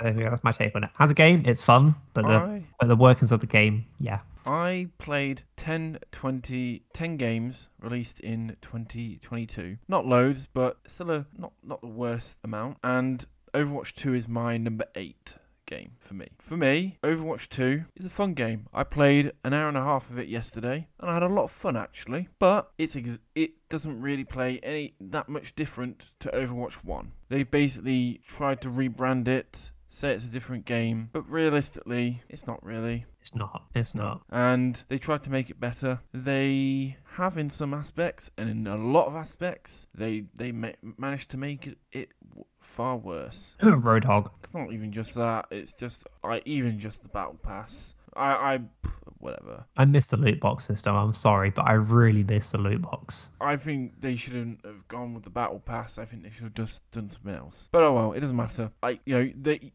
[SPEAKER 2] there we go, that's my take on it. As a game, it's fun, but the,
[SPEAKER 1] I
[SPEAKER 2] but the workings of the game, yeah.
[SPEAKER 1] I played 10, 20, 10 games released in 2022. Not loads, but still a not not the worst amount. And Overwatch 2 is my number 8 game for me. For me, Overwatch 2 is a fun game. I played an hour and a half of it yesterday and I had a lot of fun actually. But it's ex- it doesn't really play any that much different to Overwatch 1. They've basically tried to rebrand it, say it's a different game, but realistically, it's not really.
[SPEAKER 2] It's not. It's not.
[SPEAKER 1] And they tried to make it better. They have in some aspects, and in a lot of aspects, they they ma- managed to make it, it far worse.
[SPEAKER 2] Roadhog.
[SPEAKER 1] It's not even just that. It's just I even just the battle pass. I I whatever.
[SPEAKER 2] I missed the loot box system. I'm sorry, but I really missed the loot box.
[SPEAKER 1] I think they shouldn't have gone with the battle pass. I think they should have just done something else. But oh well, it doesn't matter. I you know they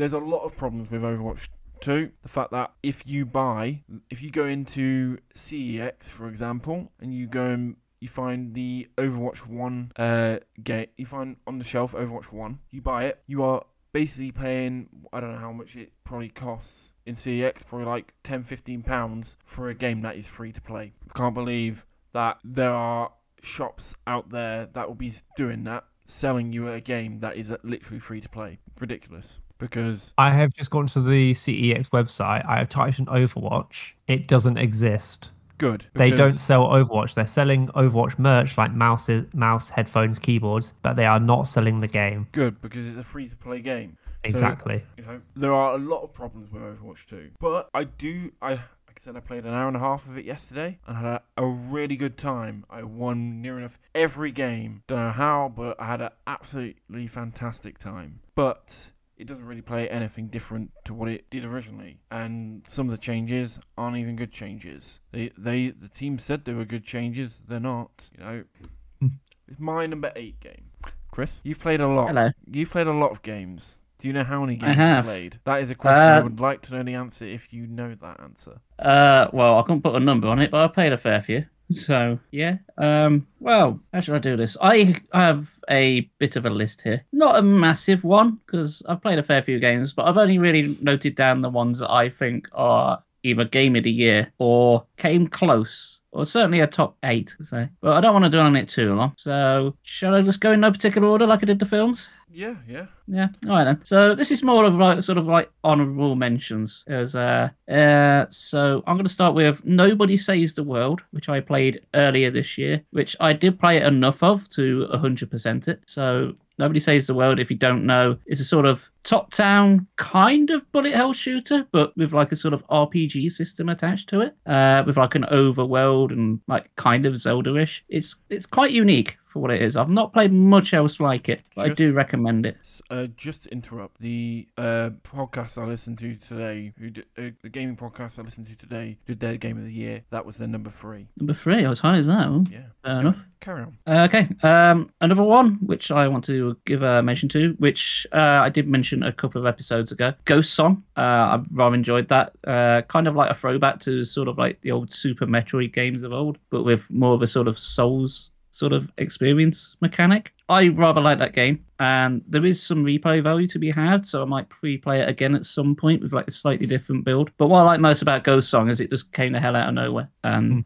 [SPEAKER 1] there's a lot of problems with Overwatch 2. The fact that if you buy, if you go into CEX for example, and you go and you find the Overwatch 1 uh game, you find on the shelf Overwatch 1, you buy it, you are basically paying I don't know how much it probably costs in CEX, probably like 10 15 pounds for a game that is free to play. I can't believe that there are shops out there that will be doing that, selling you a game that is literally free to play. Ridiculous. Because
[SPEAKER 2] I have just gone to the CEX website. I have typed in Overwatch. It doesn't exist.
[SPEAKER 1] good.
[SPEAKER 2] They don't sell Overwatch. They're selling Overwatch merch like mouses, mouse, headphones, keyboards, but they are not selling the game.
[SPEAKER 1] Good because it's a free to play game. So,
[SPEAKER 2] Exactly.
[SPEAKER 1] you know, there are a lot of problems with Overwatch 2. But I do, I like I said, I played an hour and a half of it yesterday and had a, a really good time. I won near enough every game. Don't know how, but I had an absolutely fantastic time. But it doesn't really play anything different to what it did originally. And some of the changes aren't even good changes. They, they, the team said they were good changes. They're not. You know,
[SPEAKER 2] Hmm.
[SPEAKER 1] it's my number eight game. Chris, you've played a lot.
[SPEAKER 3] Hello.
[SPEAKER 1] You've played a lot of games Do you know how many games you
[SPEAKER 3] have.
[SPEAKER 1] played? That is a question I
[SPEAKER 3] Uh,
[SPEAKER 1] would like to know the answer if you know that answer.
[SPEAKER 3] Uh, well, I can't put a number on it, but I played a fair few. So yeah. Um. Well, how should I do this? I have a bit of a list here. Not a massive one because I've played a fair few games, but I've only really noted down the ones that I think are either game of the year or came close. Or certainly a top eight, say. But I don't want to dwell on it too long. So, shall I just go in no particular order like I did the films?
[SPEAKER 1] Yeah, yeah.
[SPEAKER 3] Yeah. All right then. So this is more of like sort of like honourable mentions. As uh, uh, so I'm going to start with Nobody Saves the World, which I played earlier this year, which I did play enough of to 100% it. So Nobody Saves the World, if you don't know, is a sort of top-down kind of bullet hell shooter, but with like a sort of RPG system attached to it, uh, with like an overworld and like kind of Zelda-ish. It's it's quite unique for what it is. I've not played much else like it, but I do recommend it.
[SPEAKER 1] Uh, just to interrupt, the uh, podcast I listened to today, who did, uh, the gaming podcast I listened to today, did their game of the year. That was their number three.
[SPEAKER 3] Number three, as high as that. Oh,
[SPEAKER 1] Yeah.
[SPEAKER 3] Fair enough.
[SPEAKER 1] Carry on.
[SPEAKER 3] Uh, okay. Um, another one which I want to give a mention to, which uh, I did mention a couple of episodes ago, Ghost Song. Uh, I rather enjoyed that. Uh, kind of like a throwback to sort of like the old Super Metroid games of old, but with more of a sort of Souls sort of experience mechanic. I rather like that game, and there is some replay value to be had, so I might replay it again at some point with like a slightly different build. But what I like most about Ghost Song is it just came the hell out of nowhere, and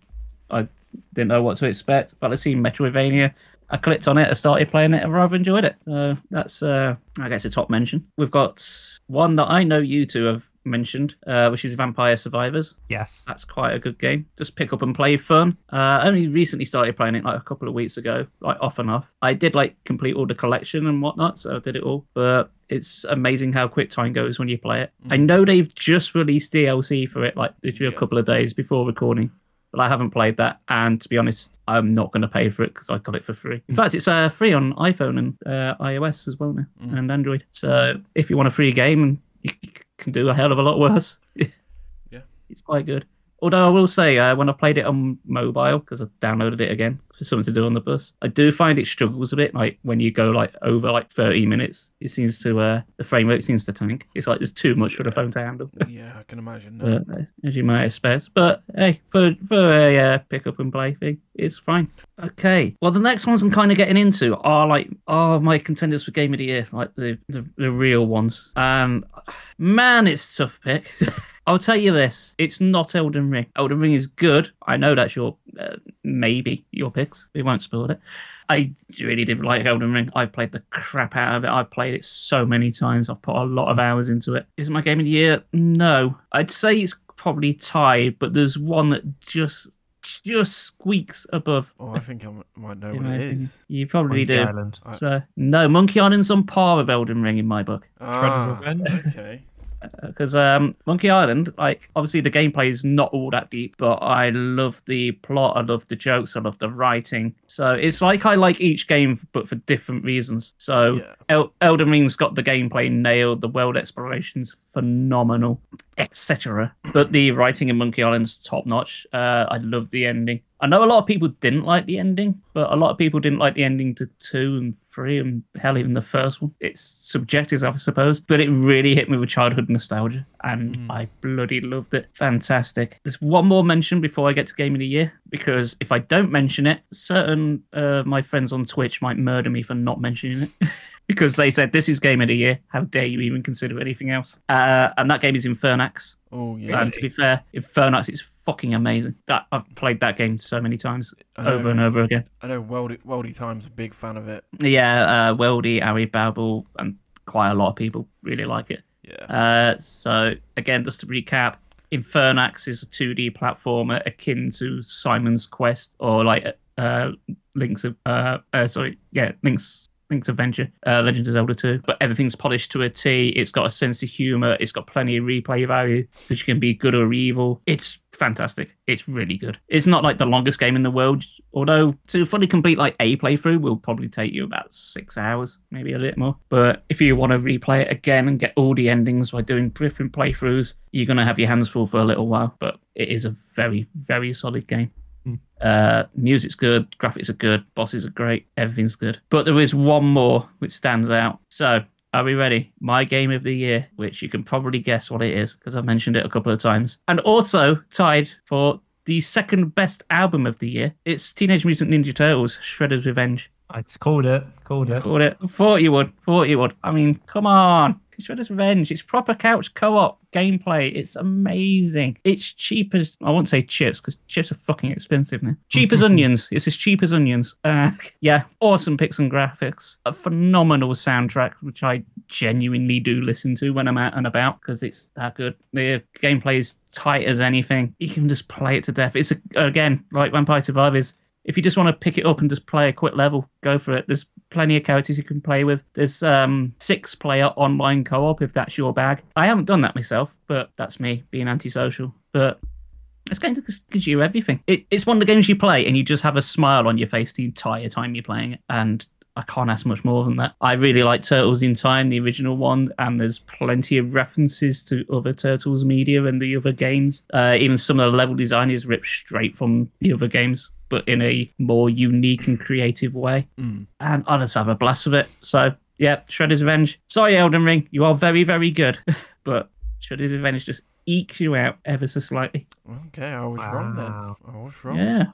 [SPEAKER 3] I didn't know what to expect. But I seen Metroidvania. I clicked on it, I started playing it, and rather enjoyed it. So that's, uh, I guess, a top mention. We've got one that I know you two have mentioned, uh, which is Vampire Survivors.
[SPEAKER 2] Yes.
[SPEAKER 3] That's quite a good game. Just pick up and play fun. Uh, only recently started playing it like a couple of weeks ago, like off and off. I did like complete all the collection and whatnot, so I did it all. But it's amazing how quick time goes when you play it. I know they've just released DLC for it, like literally
[SPEAKER 1] Yeah.
[SPEAKER 3] a couple of days before recording. But I haven't played that, and to be honest, I'm not going to pay for it because I got it for free. In fact, it's uh, free on iPhone and uh, iOS as well now, and Android. So if you want a free game, and you can do a hell of a lot worse.
[SPEAKER 1] Yeah.
[SPEAKER 3] it's quite good. Although I will say, uh, when I played it on mobile, because I downloaded it again something to do on the bus, I do find it struggles a bit. Like when you go like over like 30 minutes, it seems to uh, the frame rate seems to tank. It's like there's too much for the phone to handle.
[SPEAKER 1] Yeah, I can imagine. that.
[SPEAKER 3] But, uh, as you might expect. But hey, for for a uh, pick up and play thing, it's fine. Okay. Well, the next ones I'm kind of getting into are like are my contenders for game of the year, like the the, the real ones. Um, man, it's a tough pick. I'll tell you this: it's not Elden Ring. Elden Ring is good. I know that's your uh, maybe your picks. We won't spoil it. I really did like Elden Ring. I've played the crap out of it. I've played it so many times. I've put a lot of hours into it. Is it my game of the year? No. I'd say it's probably tied, but there's one that just just squeaks above.
[SPEAKER 1] Oh, I think I might know what
[SPEAKER 3] my
[SPEAKER 1] it
[SPEAKER 3] opinion.
[SPEAKER 1] is.
[SPEAKER 3] You probably
[SPEAKER 2] Monkey
[SPEAKER 3] do.
[SPEAKER 2] Island.
[SPEAKER 3] So no, Monkey Island's on par with Elden Ring in my book.
[SPEAKER 1] Ah, okay.
[SPEAKER 3] Because um, Monkey Island, like obviously the gameplay is not all that deep, but I love the plot, I love the jokes, I love the writing. So it's like I like each game, but for different reasons. So
[SPEAKER 1] Yeah.
[SPEAKER 3] El- Elden Ring's got the gameplay nailed, the world exploration's phenomenal, etc. But the writing in Monkey Island's top notch. Uh, I love the ending. I know a lot of people didn't like the ending, but a lot of people didn't like the ending to two and three and hell even the first one. It's subjective, I suppose, but it really hit me with childhood nostalgia, and I bloody loved it. Fantastic. There's one more mention before I get to game of the year because if I don't mention it, certain uh, my friends on Twitch might murder me for not mentioning it. Because they said this is game of the year. How dare you even consider anything else? Uh, and that game is Infernax.
[SPEAKER 1] Oh yeah.
[SPEAKER 3] And to be fair, Infernax is fucking amazing. That I've played that game so many times,
[SPEAKER 1] know,
[SPEAKER 3] over and over again.
[SPEAKER 1] I know. Weldy, Weldy Time's a big fan of it.
[SPEAKER 3] Yeah, uh, Weldy, Ari Babel, and quite a lot of people really like it.
[SPEAKER 1] Yeah.
[SPEAKER 3] Uh, so again, just to recap, Infernax is a 2D platformer akin to Simon's Quest or like uh, Link's of uh, uh sorry, yeah, Link's Link's Adventure, uh, Legend of Zelda 2. But everything's polished to a T. It's got a sense of humor. It's got plenty of replay value, which can be good or evil. It's fantastic. It's really good. It's not like the longest game in the world, although to fully complete like a playthrough will probably take you about six hours, maybe a bit more. But if you want to replay it again and get all the endings by doing different playthroughs, you're gonna have your hands full for a little while. But it is a very, very solid game. Uh, music's good, graphics are good, bosses are great, everything's good. But there is one more which stands out. So Are we ready? My game of the year, which you can probably guess what it is because I've mentioned it a couple of times, and also tied for the second best album of the year. It's Teenage Mutant Ninja Turtles: Shredder's Revenge.
[SPEAKER 2] I called it. Called it.
[SPEAKER 3] Called it. Thought you would. Thought you would. I mean, come on. Shredder's Revenge. It's proper couch co-op gameplay. It's amazing. It's cheap as I won't say chips because chips are fucking expensive now. Cheap as onions. It's as cheap as onions. Uh, yeah, awesome pics and graphics. A phenomenal soundtrack, which I genuinely do listen to when I'm out and about because it's that good. The gameplay is tight as anything. You can just play it to death. It's a, again like Vampire Survivors if you just want to pick it up and just play a quick level, go for it. There's plenty of characters you can play with. There's um, six player online co op if that's your bag. I haven't done that myself, but that's me being antisocial. But it's going to gives you everything. It, it's one of the games you play and you just have a smile on your face the entire time you're playing it. And I can't ask much more than that. I really like Turtles in Time, the original one, and there's plenty of references to other Turtles media and the other games. Uh, even some of the level design is ripped straight from the other games but in a more unique and creative way.
[SPEAKER 1] Mm.
[SPEAKER 3] And I just have a blast of it. So yeah, Shredder's Revenge. Sorry, Elden Ring, you are very, very good, but Shredder's Revenge just ekes you out ever so slightly.
[SPEAKER 1] Okay, I was wrong then. I was wrong.
[SPEAKER 3] Yeah,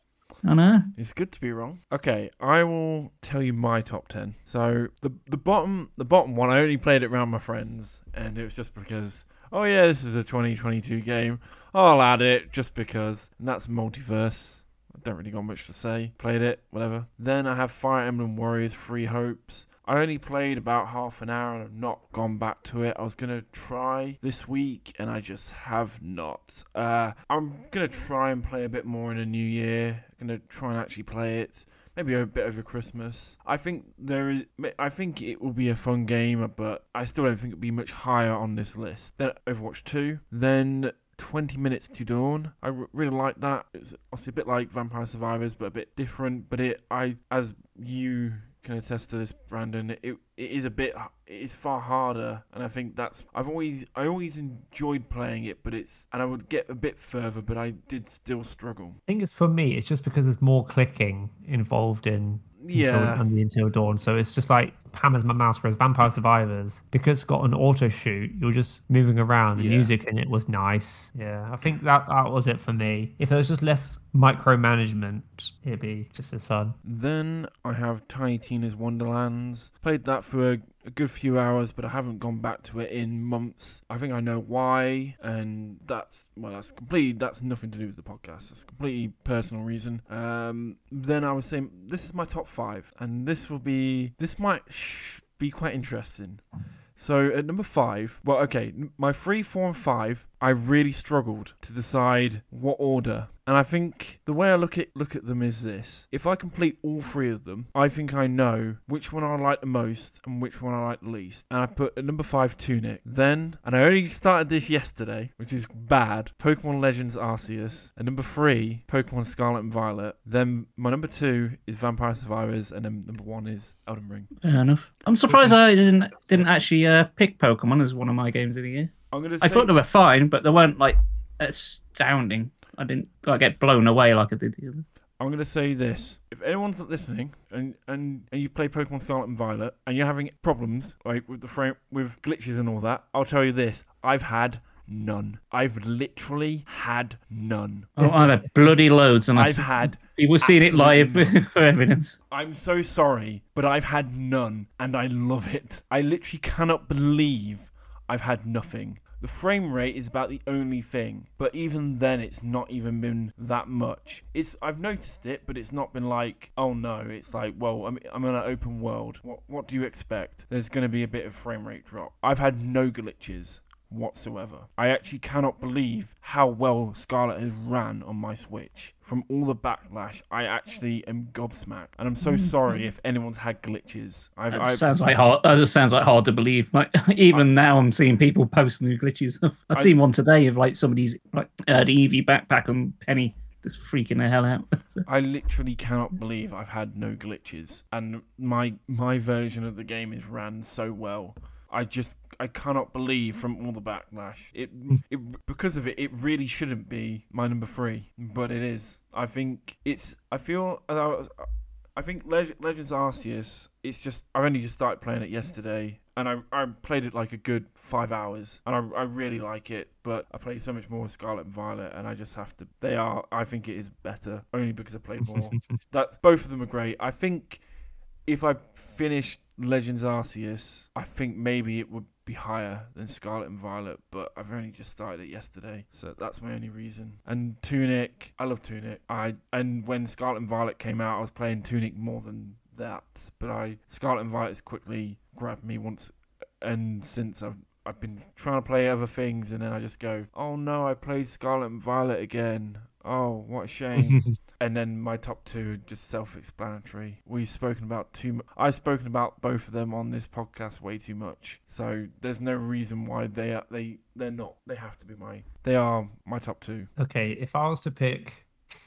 [SPEAKER 3] I know.
[SPEAKER 1] It's good to be wrong. Okay, I will tell you my top ten. So the the bottom the bottom one, I only played it around my friends, and it was just because oh yeah, this is a 2022 game. I'll add it just because, and that's multiverse. Don't really got much to say. Played it, whatever. Then I have Fire Emblem Warriors Three Hopes. I only played about half an hour and I've not gone back to it. I was gonna try this week and I just have not. Uh, I'm gonna try and play a bit more in the new year. I'm gonna try and actually play it. Maybe a bit over Christmas. I think there is. I think it will be a fun game, but I still don't think it'll be much higher on this list. Then Overwatch 2. Then 20 Minutes to Dawn. I r- really like that. It's obviously a bit like Vampire Survivors, but a bit different. But it, I, as you can attest to this, Brandon, it, it is a bit, it is far harder, and I think that's. I've always, I always enjoyed playing it, but it's, and I would get a bit further, but I did still struggle.
[SPEAKER 2] I think it's for me. It's just because there's more clicking involved in
[SPEAKER 1] Yeah.
[SPEAKER 2] until, the Until Dawn. So it's just like hammers my mouse. Whereas Vampire Survivors, because it's got an auto shoot, you're just moving around. The
[SPEAKER 1] Yeah.
[SPEAKER 2] music in it was nice. Yeah, I think that that was it for me. If there was just less micromanagement, it'd be just as fun.
[SPEAKER 1] Then I have Tiny Tina's Wonderlands. Played that for a, a good few hours, but I haven't gone back to it in months. I think I know why, and that's well, that's completely that's nothing to do with the podcast. That's a completely personal reason. Um, then I was saying this is my top five, and this will be this might be quite interesting. So at number five, well, okay, my three, four, and five, I really struggled to decide what order. And I think the way I look at look at them is this: if I complete all three of them, I think I know which one I like the most and which one I like the least. And I put at number five Tunic. Then, and I only started this yesterday, which is bad. Pokemon Legends Arceus. And number three, Pokemon Scarlet and Violet. Then my number two is Vampire Survivors, and then number one is Elden Ring.
[SPEAKER 3] Fair enough. I'm surprised I didn't didn't actually uh, pick Pokemon as one of my games of the year.
[SPEAKER 1] I'm gonna say
[SPEAKER 3] I thought they were fine, but they weren't like astounding. I didn't like get blown away like I did the others.
[SPEAKER 1] I'm going to say this: if anyone's listening and, and and you play Pokemon Scarlet and Violet and you're having problems like with the frame with glitches and all that, I'll tell you this: I've had none. I've literally had none.
[SPEAKER 3] Oh, I've had bloody loads, and
[SPEAKER 1] I've
[SPEAKER 3] I've
[SPEAKER 1] had.
[SPEAKER 3] people seen it live for evidence.
[SPEAKER 1] I'm so sorry, but I've had none, and I love it. I literally cannot believe I've had nothing. The frame rate is about the only thing, but even then, it's not even been that much. It's I've noticed it, but it's not been like, oh no. It's like, well, I'm I'm in an open world. What what do you expect? There's going to be a bit of frame rate drop. I've had no glitches whatsoever. I actually cannot believe how well Scarlet has ran on my Switch. From all the backlash, I actually am gobsmacked, and I'm so sorry if anyone's had glitches. I've,
[SPEAKER 3] That
[SPEAKER 1] I've
[SPEAKER 3] sounds like hard. That just sounds like hard to believe. Like even now, I'm seeing people post new glitches. I've
[SPEAKER 1] I-
[SPEAKER 3] seen one today of like somebody's like uh, the Eevee backpack and Penny just freaking the hell out.
[SPEAKER 1] I literally cannot believe I've had no glitches, and my my version of the game is ran so well. I just I cannot believe from all the backlash. It, hmm. it because of it, it really shouldn't be my number three, but it is. I think it's. I feel I was. I think Leg- Legends Arceus. It's just I only just started playing it yesterday, and I I played it like a good five hours, and I I really like it. But I played so much more with Scarlet and Violet, and I just have to. They are. I think it is better only because I played more. that both of them are great. I think if I finished Legends Arceus, I think maybe it would be higher than Scarlet and Violet, but I've only just started it yesterday, so that's my only reason. And Tunic, I love Tunic. I and when Scarlet and Violet came out, I was playing Tunic more than that, but I Scarlet and Violet has quickly grabbed me once, and since I've I've been trying to play other things, and then I just go, oh no, I played Scarlet and Violet again. Oh, what a shame. and then my top two just self-explanatory. We've spoken about too. Mu- I've spoken about both of them on this podcast way too much. So there's no reason why they are they they're not. They have to be my. They are my top two.
[SPEAKER 2] Okay, if I was to pick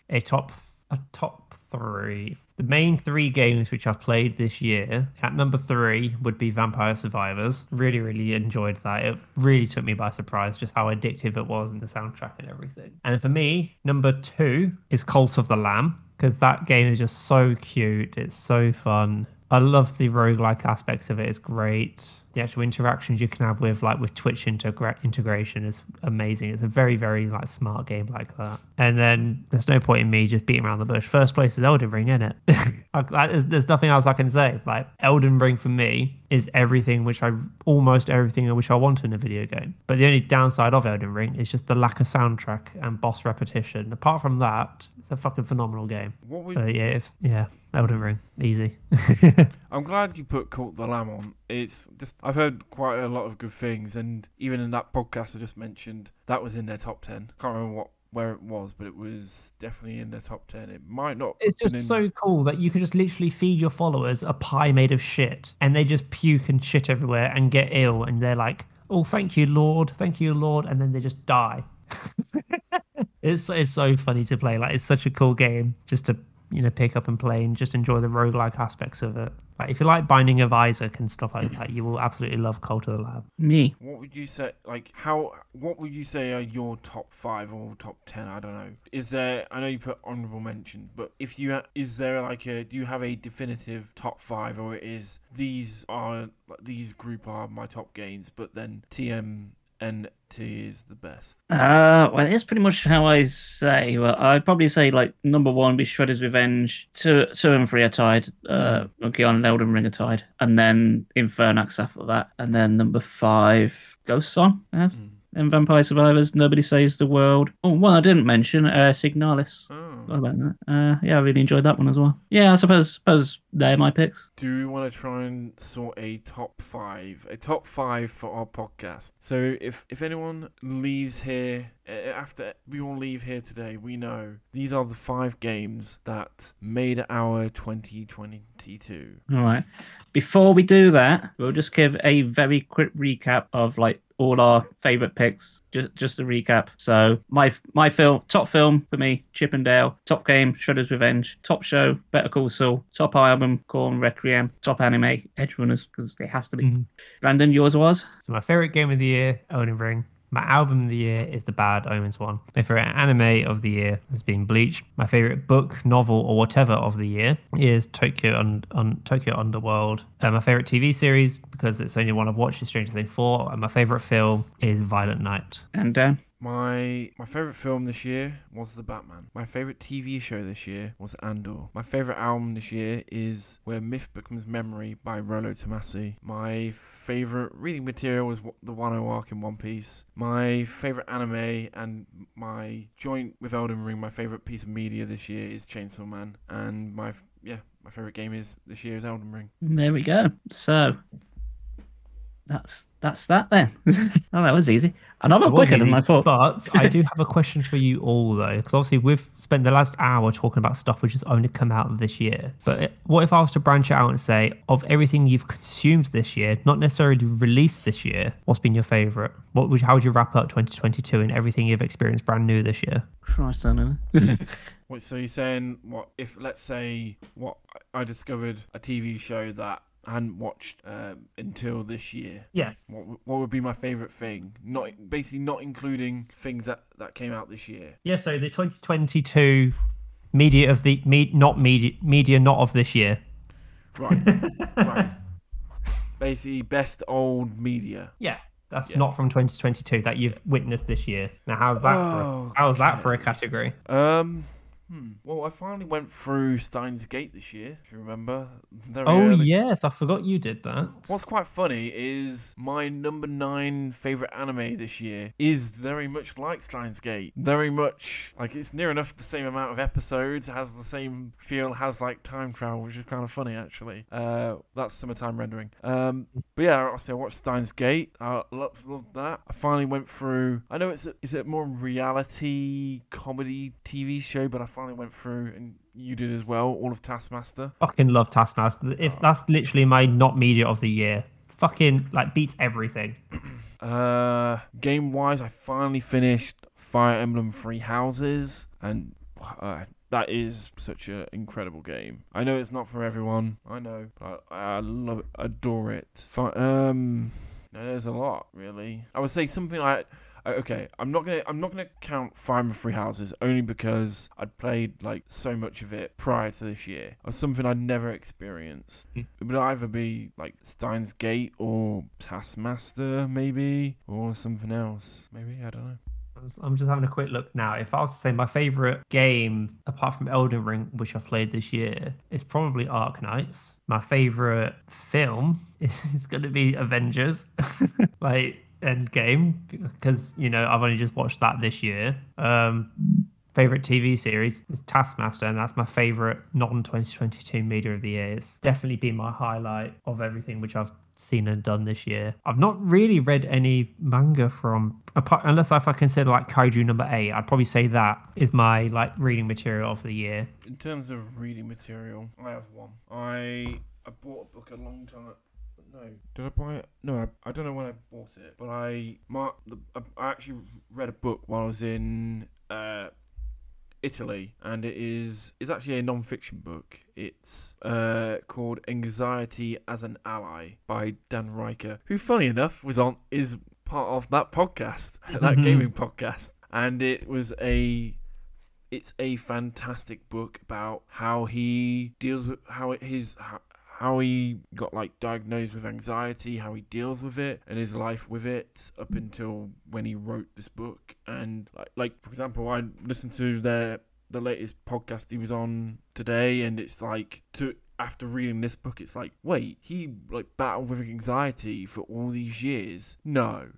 [SPEAKER 2] a top a top three, the main three games which I've played this year, at number three would be Vampire Survivors. Really, really enjoyed that. It really took me by surprise just how addictive it was and the soundtrack and everything. And for me, number two is Cult of the Lamb because that game is just so cute. It's so fun. I love the roguelike aspects of it. It's great. The actual interactions you can have with like with Twitch integra- integration is amazing. It's a very very like smart game like that. And then there's no point in me just beating around the bush. First place is Elden Ring, isn't it? Like, is- there's nothing else I can say. Like Elden Ring for me is everything which I almost everything I which I want in a video game. But the only downside of Elden Ring is just the lack of soundtrack and boss repetition. Apart from that, it's a fucking phenomenal game.
[SPEAKER 1] What
[SPEAKER 2] But yeah, if, yeah, Elden Ring, easy.
[SPEAKER 1] I'm glad you put Cult the Lamb on. It's just I've heard quite a lot of good things, and even in that podcast I just mentioned, that was in their top ten. Can't remember what where it was, but it was definitely in their top ten. It might not.
[SPEAKER 2] It's just
[SPEAKER 1] in-
[SPEAKER 2] so cool that you can just literally feed your followers a pie made of shit, and they just puke and shit everywhere and get ill, and they're like, "Oh, thank you, Lord, thank you, Lord," and then they just die. it's it's so funny to play. Like it's such a cool game just to you know pick up and play and just enjoy the roguelike aspects of it. Like if you like Binding of Isaac and stuff like that, you will absolutely love Cult of the Lamb.
[SPEAKER 3] Me.
[SPEAKER 1] What would you say? Like how? What would you say are your top five or top ten? I don't know. Is there? I know you put honorable mention, but if you ha- is there like a? Do you have a definitive top five, or it is these are these group are my top games, but then TM and T is the best.
[SPEAKER 3] Uh, well, it's pretty much how I say. Well, I'd probably say like number one be Shredder's Revenge. Two, two and three are tied. Uh, Monkey Island and Elden Ring are tied, and then Infernax after that, and then number five Ghost Song.
[SPEAKER 1] Mm.
[SPEAKER 3] And Vampire Survivors. Nobody saves the world. Oh, one I didn't mention. Uh, Signalis.
[SPEAKER 1] Oh.
[SPEAKER 3] What about that? Uh, yeah, I really enjoyed that one as well. Yeah, I suppose suppose they're my picks.
[SPEAKER 1] Do we want to try and sort a top five, a top five for our podcast? So if if anyone leaves here after we all leave here today, we know these are the five games that made our 2022.
[SPEAKER 3] All right. Before we do that, we'll just give a very quick recap of like all our favorite picks. Just just a recap. So my my film top film for me, Chip 'n Dale. Top game, Shredder's Revenge. Top show, Better Call Saul. Top album, Korn Requiem. Top anime, Edgerunners, because it has to be.
[SPEAKER 2] Mhm.
[SPEAKER 3] Brandon, yours was.
[SPEAKER 2] So my favorite game of the year, Elden Ring. My album of the year is the Bad Omens one. My favorite anime of the year has been Bleach. My favorite book, novel, or whatever of the year is Tokyo un- un- Tokyo Underworld. Uh, my favorite TV series, because it's only one I've watched, is Stranger Things 4. And my favorite film is Violent Night.
[SPEAKER 3] And Dan.
[SPEAKER 1] My my favorite film this year was The Batman. My favorite TV show this year was Andor. My favorite album this year is Where Myth Becomes Memory by Rollo Tomasi. My favorite reading material was the Wano arc in One Piece. My favorite anime and my joint with Elden Ring, my favorite piece of media this year is Chainsaw Man. And my yeah, my favorite game is this year is Elden Ring.
[SPEAKER 3] There we go. So that's that's that then. oh, that was easy. And I'm not
[SPEAKER 2] was
[SPEAKER 3] quicker than I thought.
[SPEAKER 2] But I do have a question for you all, though, because obviously we've spent the last hour talking about stuff which has only come out this year. But what if I was to branch it out and say, of everything you've consumed this year, not necessarily released this year, what's been your favourite? What would how would you wrap up 2022 and everything you've experienced brand new this year?
[SPEAKER 3] Christ, I don't know.
[SPEAKER 1] Wait, so you're saying what if let's say what I discovered a TV show that I hadn't watched um, until this year?
[SPEAKER 2] Yeah.
[SPEAKER 1] What what would be my favorite thing? Not basically not including things that that came out this year.
[SPEAKER 2] Yeah, so the 2022 media of the me, not media media not of this year.
[SPEAKER 1] Right. right. Basically, best old media.
[SPEAKER 2] Yeah, that's
[SPEAKER 1] Yeah.
[SPEAKER 2] not from 2022 that you've witnessed this year. Now, how's that?
[SPEAKER 1] Oh,
[SPEAKER 2] for, how's that for a category?
[SPEAKER 1] Um. Hmm. Well, I finally went through Steins Gate this year. If you remember. Very
[SPEAKER 2] Oh
[SPEAKER 1] early.
[SPEAKER 2] yes, I forgot you did that.
[SPEAKER 1] What's quite funny is my number nine favorite anime this year is very much like Steins Gate. Very much like it's near enough the same amount of episodes, has the same feel, has like time travel, which is kind of funny actually. Uh, that's summertime rendering. Um, but yeah, obviously I watched Steins Gate. I loved, loved that. I finally went through. I know it's a, it's a more reality comedy TV show, but I finally went through and you did as well. All of Taskmaster.
[SPEAKER 2] Fucking love Taskmaster. If that's literally my not media of the year, fucking like beats everything.
[SPEAKER 1] Uh, game wise, I finally finished Fire Emblem Three Houses, and uh, that is such an incredible game. I know it's not for everyone. I know, but I, I love it, adore it. Um, no, there's a lot really. I would say something like. Uh, Okay, I'm not gonna I'm not gonna count Fire Emblem Three Houses only because I'd played like so much of it prior to this year. Or something I'd never experienced.
[SPEAKER 2] Hmm.
[SPEAKER 1] It would either be like Steins Gate or Taskmaster, maybe, or something else. Maybe I don't know.
[SPEAKER 2] I'm just having a quick look now. If I was to say my favorite game apart from Elden Ring, which I've played this year, it's probably Arknights. My favorite film is going to be Avengers, like Endgame, because you know I've only just watched that this year. Um, favorite TV series is Taskmaster, and that's my favorite non-2022 media of the year. It's definitely been my highlight of everything which I've seen and done this year. I've not really read any manga from apart unless if I consider like Kaiju number eight, I'd probably say that is my like reading material of the year.
[SPEAKER 1] In terms of reading material, I have one. I I bought a book a long time. No, did I buy it? No, I, I don't know when I bought it, but I mar- the, I, actually read a book while I was in uh, Italy, and it is it's actually a non-fiction book. It's uh, called Anxiety as an Ally by Dan Ryckert, who, funny enough, was on is part of that podcast, that
[SPEAKER 2] Mhm.
[SPEAKER 1] gaming podcast, and it was a it's a fantastic book about how he deals with how his how, he got like diagnosed with anxiety, how he deals with it, and his life with it up until when he wrote this book. And like, like for example, I listened to their the latest podcast he was on today, and it's like to after reading this book, it's like, wait, he like battled with anxiety for all these years? No,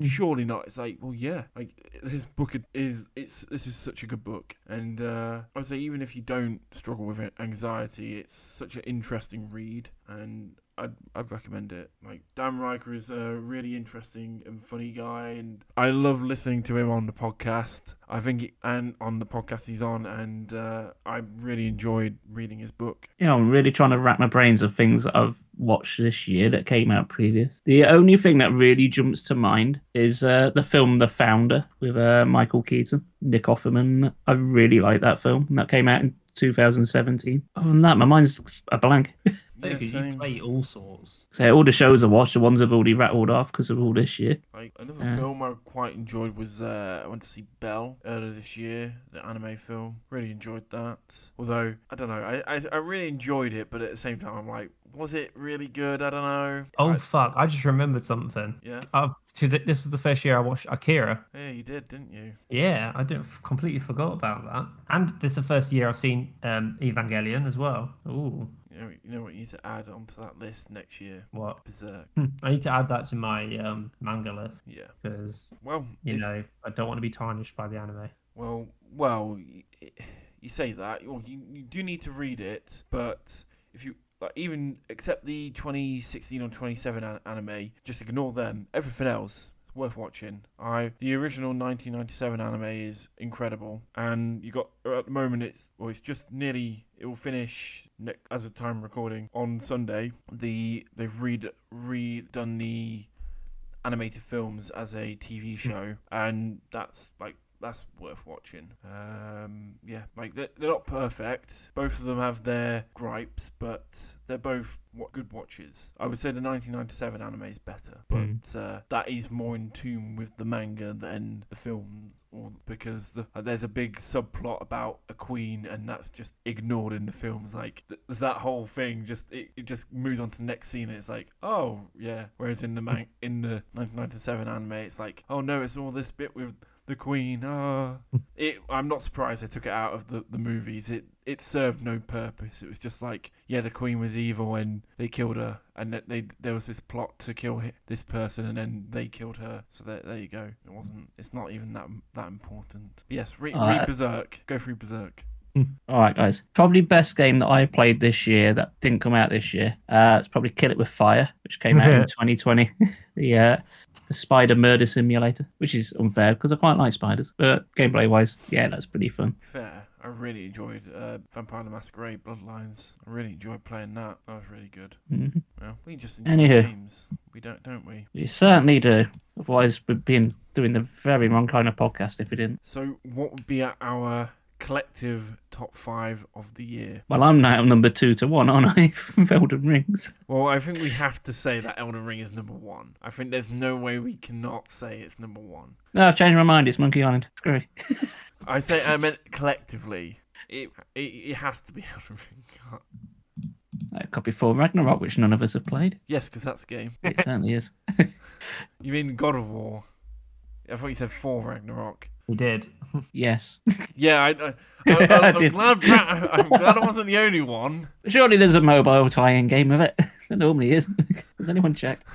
[SPEAKER 1] surely not. It's like, well, yeah, like this book is it's this is such a good book, and uh, I would say even if you don't struggle with anxiety, it's such an interesting read, and I'd, I'd recommend it. Like Dan Ryckert is a really interesting and funny guy, and I love listening to him on the podcast. I think, he, and on the podcast he's on, and uh, I really enjoyed reading his book.
[SPEAKER 3] you know, I'm really trying to rack my brains of things that I've watched this year that came out previous. The only thing that really jumps to mind is uh, the film The Founder with uh, Michael Keaton, Nick Offerman. I really like that film, that came out in 2017. Other than that, my mind's a blank.
[SPEAKER 1] Yeah,
[SPEAKER 2] Because you
[SPEAKER 1] same.
[SPEAKER 2] play all sorts.
[SPEAKER 3] So all the shows I watched, the ones I've already rattled off because of all this year.
[SPEAKER 1] Like another
[SPEAKER 3] Yeah.
[SPEAKER 1] film I quite enjoyed was uh, I went to see Belle earlier this year, the anime film. Really enjoyed that. Although I don't know, I, I I really enjoyed it, but at the same time I'm like, was it really good? I don't know.
[SPEAKER 2] Oh fuck! I just remembered something.
[SPEAKER 1] yeah,
[SPEAKER 2] I've, this was the first year I watched Akira.
[SPEAKER 1] yeah, you did, didn't you?
[SPEAKER 2] Yeah, I didn't completely forgot about that. And this is the first year I've seen um, Evangelion as well. Ooh,
[SPEAKER 1] You know, you know what you need to add onto that list next year.
[SPEAKER 2] what?
[SPEAKER 1] Berserk.
[SPEAKER 2] Hmm, I need to add that to my um, manga list
[SPEAKER 1] Yeah.
[SPEAKER 2] because
[SPEAKER 1] Well,
[SPEAKER 2] you
[SPEAKER 1] if-
[SPEAKER 2] know I don't want to be tarnished by the anime.
[SPEAKER 1] Well, well, you say that. Well, you, you do need to read it, but if you like, even except the 2016 or 27 an- anime, just ignore them. Everything else is worth watching. I the original 1997 anime is incredible, and you got at the moment it's well, it's just nearly it will finish ne- as of time recording on Sunday. The they've read redone the animated films as a TV hmm. show, and that's like that's worth watching. Um, yeah, like they're, they're not perfect. Both of them have their gripes, but they're both what good watches. I would say the 1997 anime is better, but
[SPEAKER 2] Mm.
[SPEAKER 1] uh, that is more in tune with the manga than the film. Or because the, uh, there's a big subplot about a queen, and that's just ignored in the films. Like th- that whole thing, just it, it just moves on to the next scene, and it's like, oh yeah. Whereas in the man- in the 1997 anime, it's like, oh no, it's all this bit with the queen. Ah, it. I'm not surprised they took it out of the, the movies. It it served no purpose. It was just like, yeah, the queen was evil and they killed her, and that they there was this plot to kill this person, and then they killed her. So there, there you go. It wasn't. It's not even that that important. But yes, read,
[SPEAKER 3] Uh,
[SPEAKER 1] read Berserk. Go through Berserk.
[SPEAKER 3] All right, guys. Probably best game that I played this year that didn't come out this year. Uh, it's probably Kill It with Fire, which came out in 2020. the uh, the spider murder simulator, which is unfair because I quite like spiders, but gameplay wise, yeah, that's pretty fun.
[SPEAKER 1] Fair. I really enjoyed uh, Vampire the Masquerade Bloodlines. I really enjoyed playing that. That was really good.
[SPEAKER 3] Mm-hmm.
[SPEAKER 1] Well, we just enjoy
[SPEAKER 3] Anywho.
[SPEAKER 1] games. We don't, don't we?
[SPEAKER 3] We certainly do. Otherwise, we'd been doing the very wrong kind of podcast if we didn't.
[SPEAKER 1] So, what would be our collective top five of the year?
[SPEAKER 3] Well, I'm now number two to one, aren't I? from Elden Rings.
[SPEAKER 1] Well, I think we have to say that Elden Ring is number one. I think there's no way we cannot say it's number one.
[SPEAKER 3] No, I've changed my mind. It's Monkey Island. Screw it.
[SPEAKER 1] I say I meant collectively. It it, it has to be Elden Ring.
[SPEAKER 3] Uh, copy four Ragnarok, which none of us have played.
[SPEAKER 1] Yes, because that's the game.
[SPEAKER 3] It certainly is.
[SPEAKER 1] You mean God of War? I thought you said four Ragnarok.
[SPEAKER 2] We did.
[SPEAKER 3] Yes.
[SPEAKER 1] Yeah, I, I,
[SPEAKER 3] I
[SPEAKER 1] I, am
[SPEAKER 3] did.
[SPEAKER 1] glad. Bra- I'm glad I wasn't the only one.
[SPEAKER 3] Surely there's a mobile tie-in game of it. there normally is. Has anyone checked?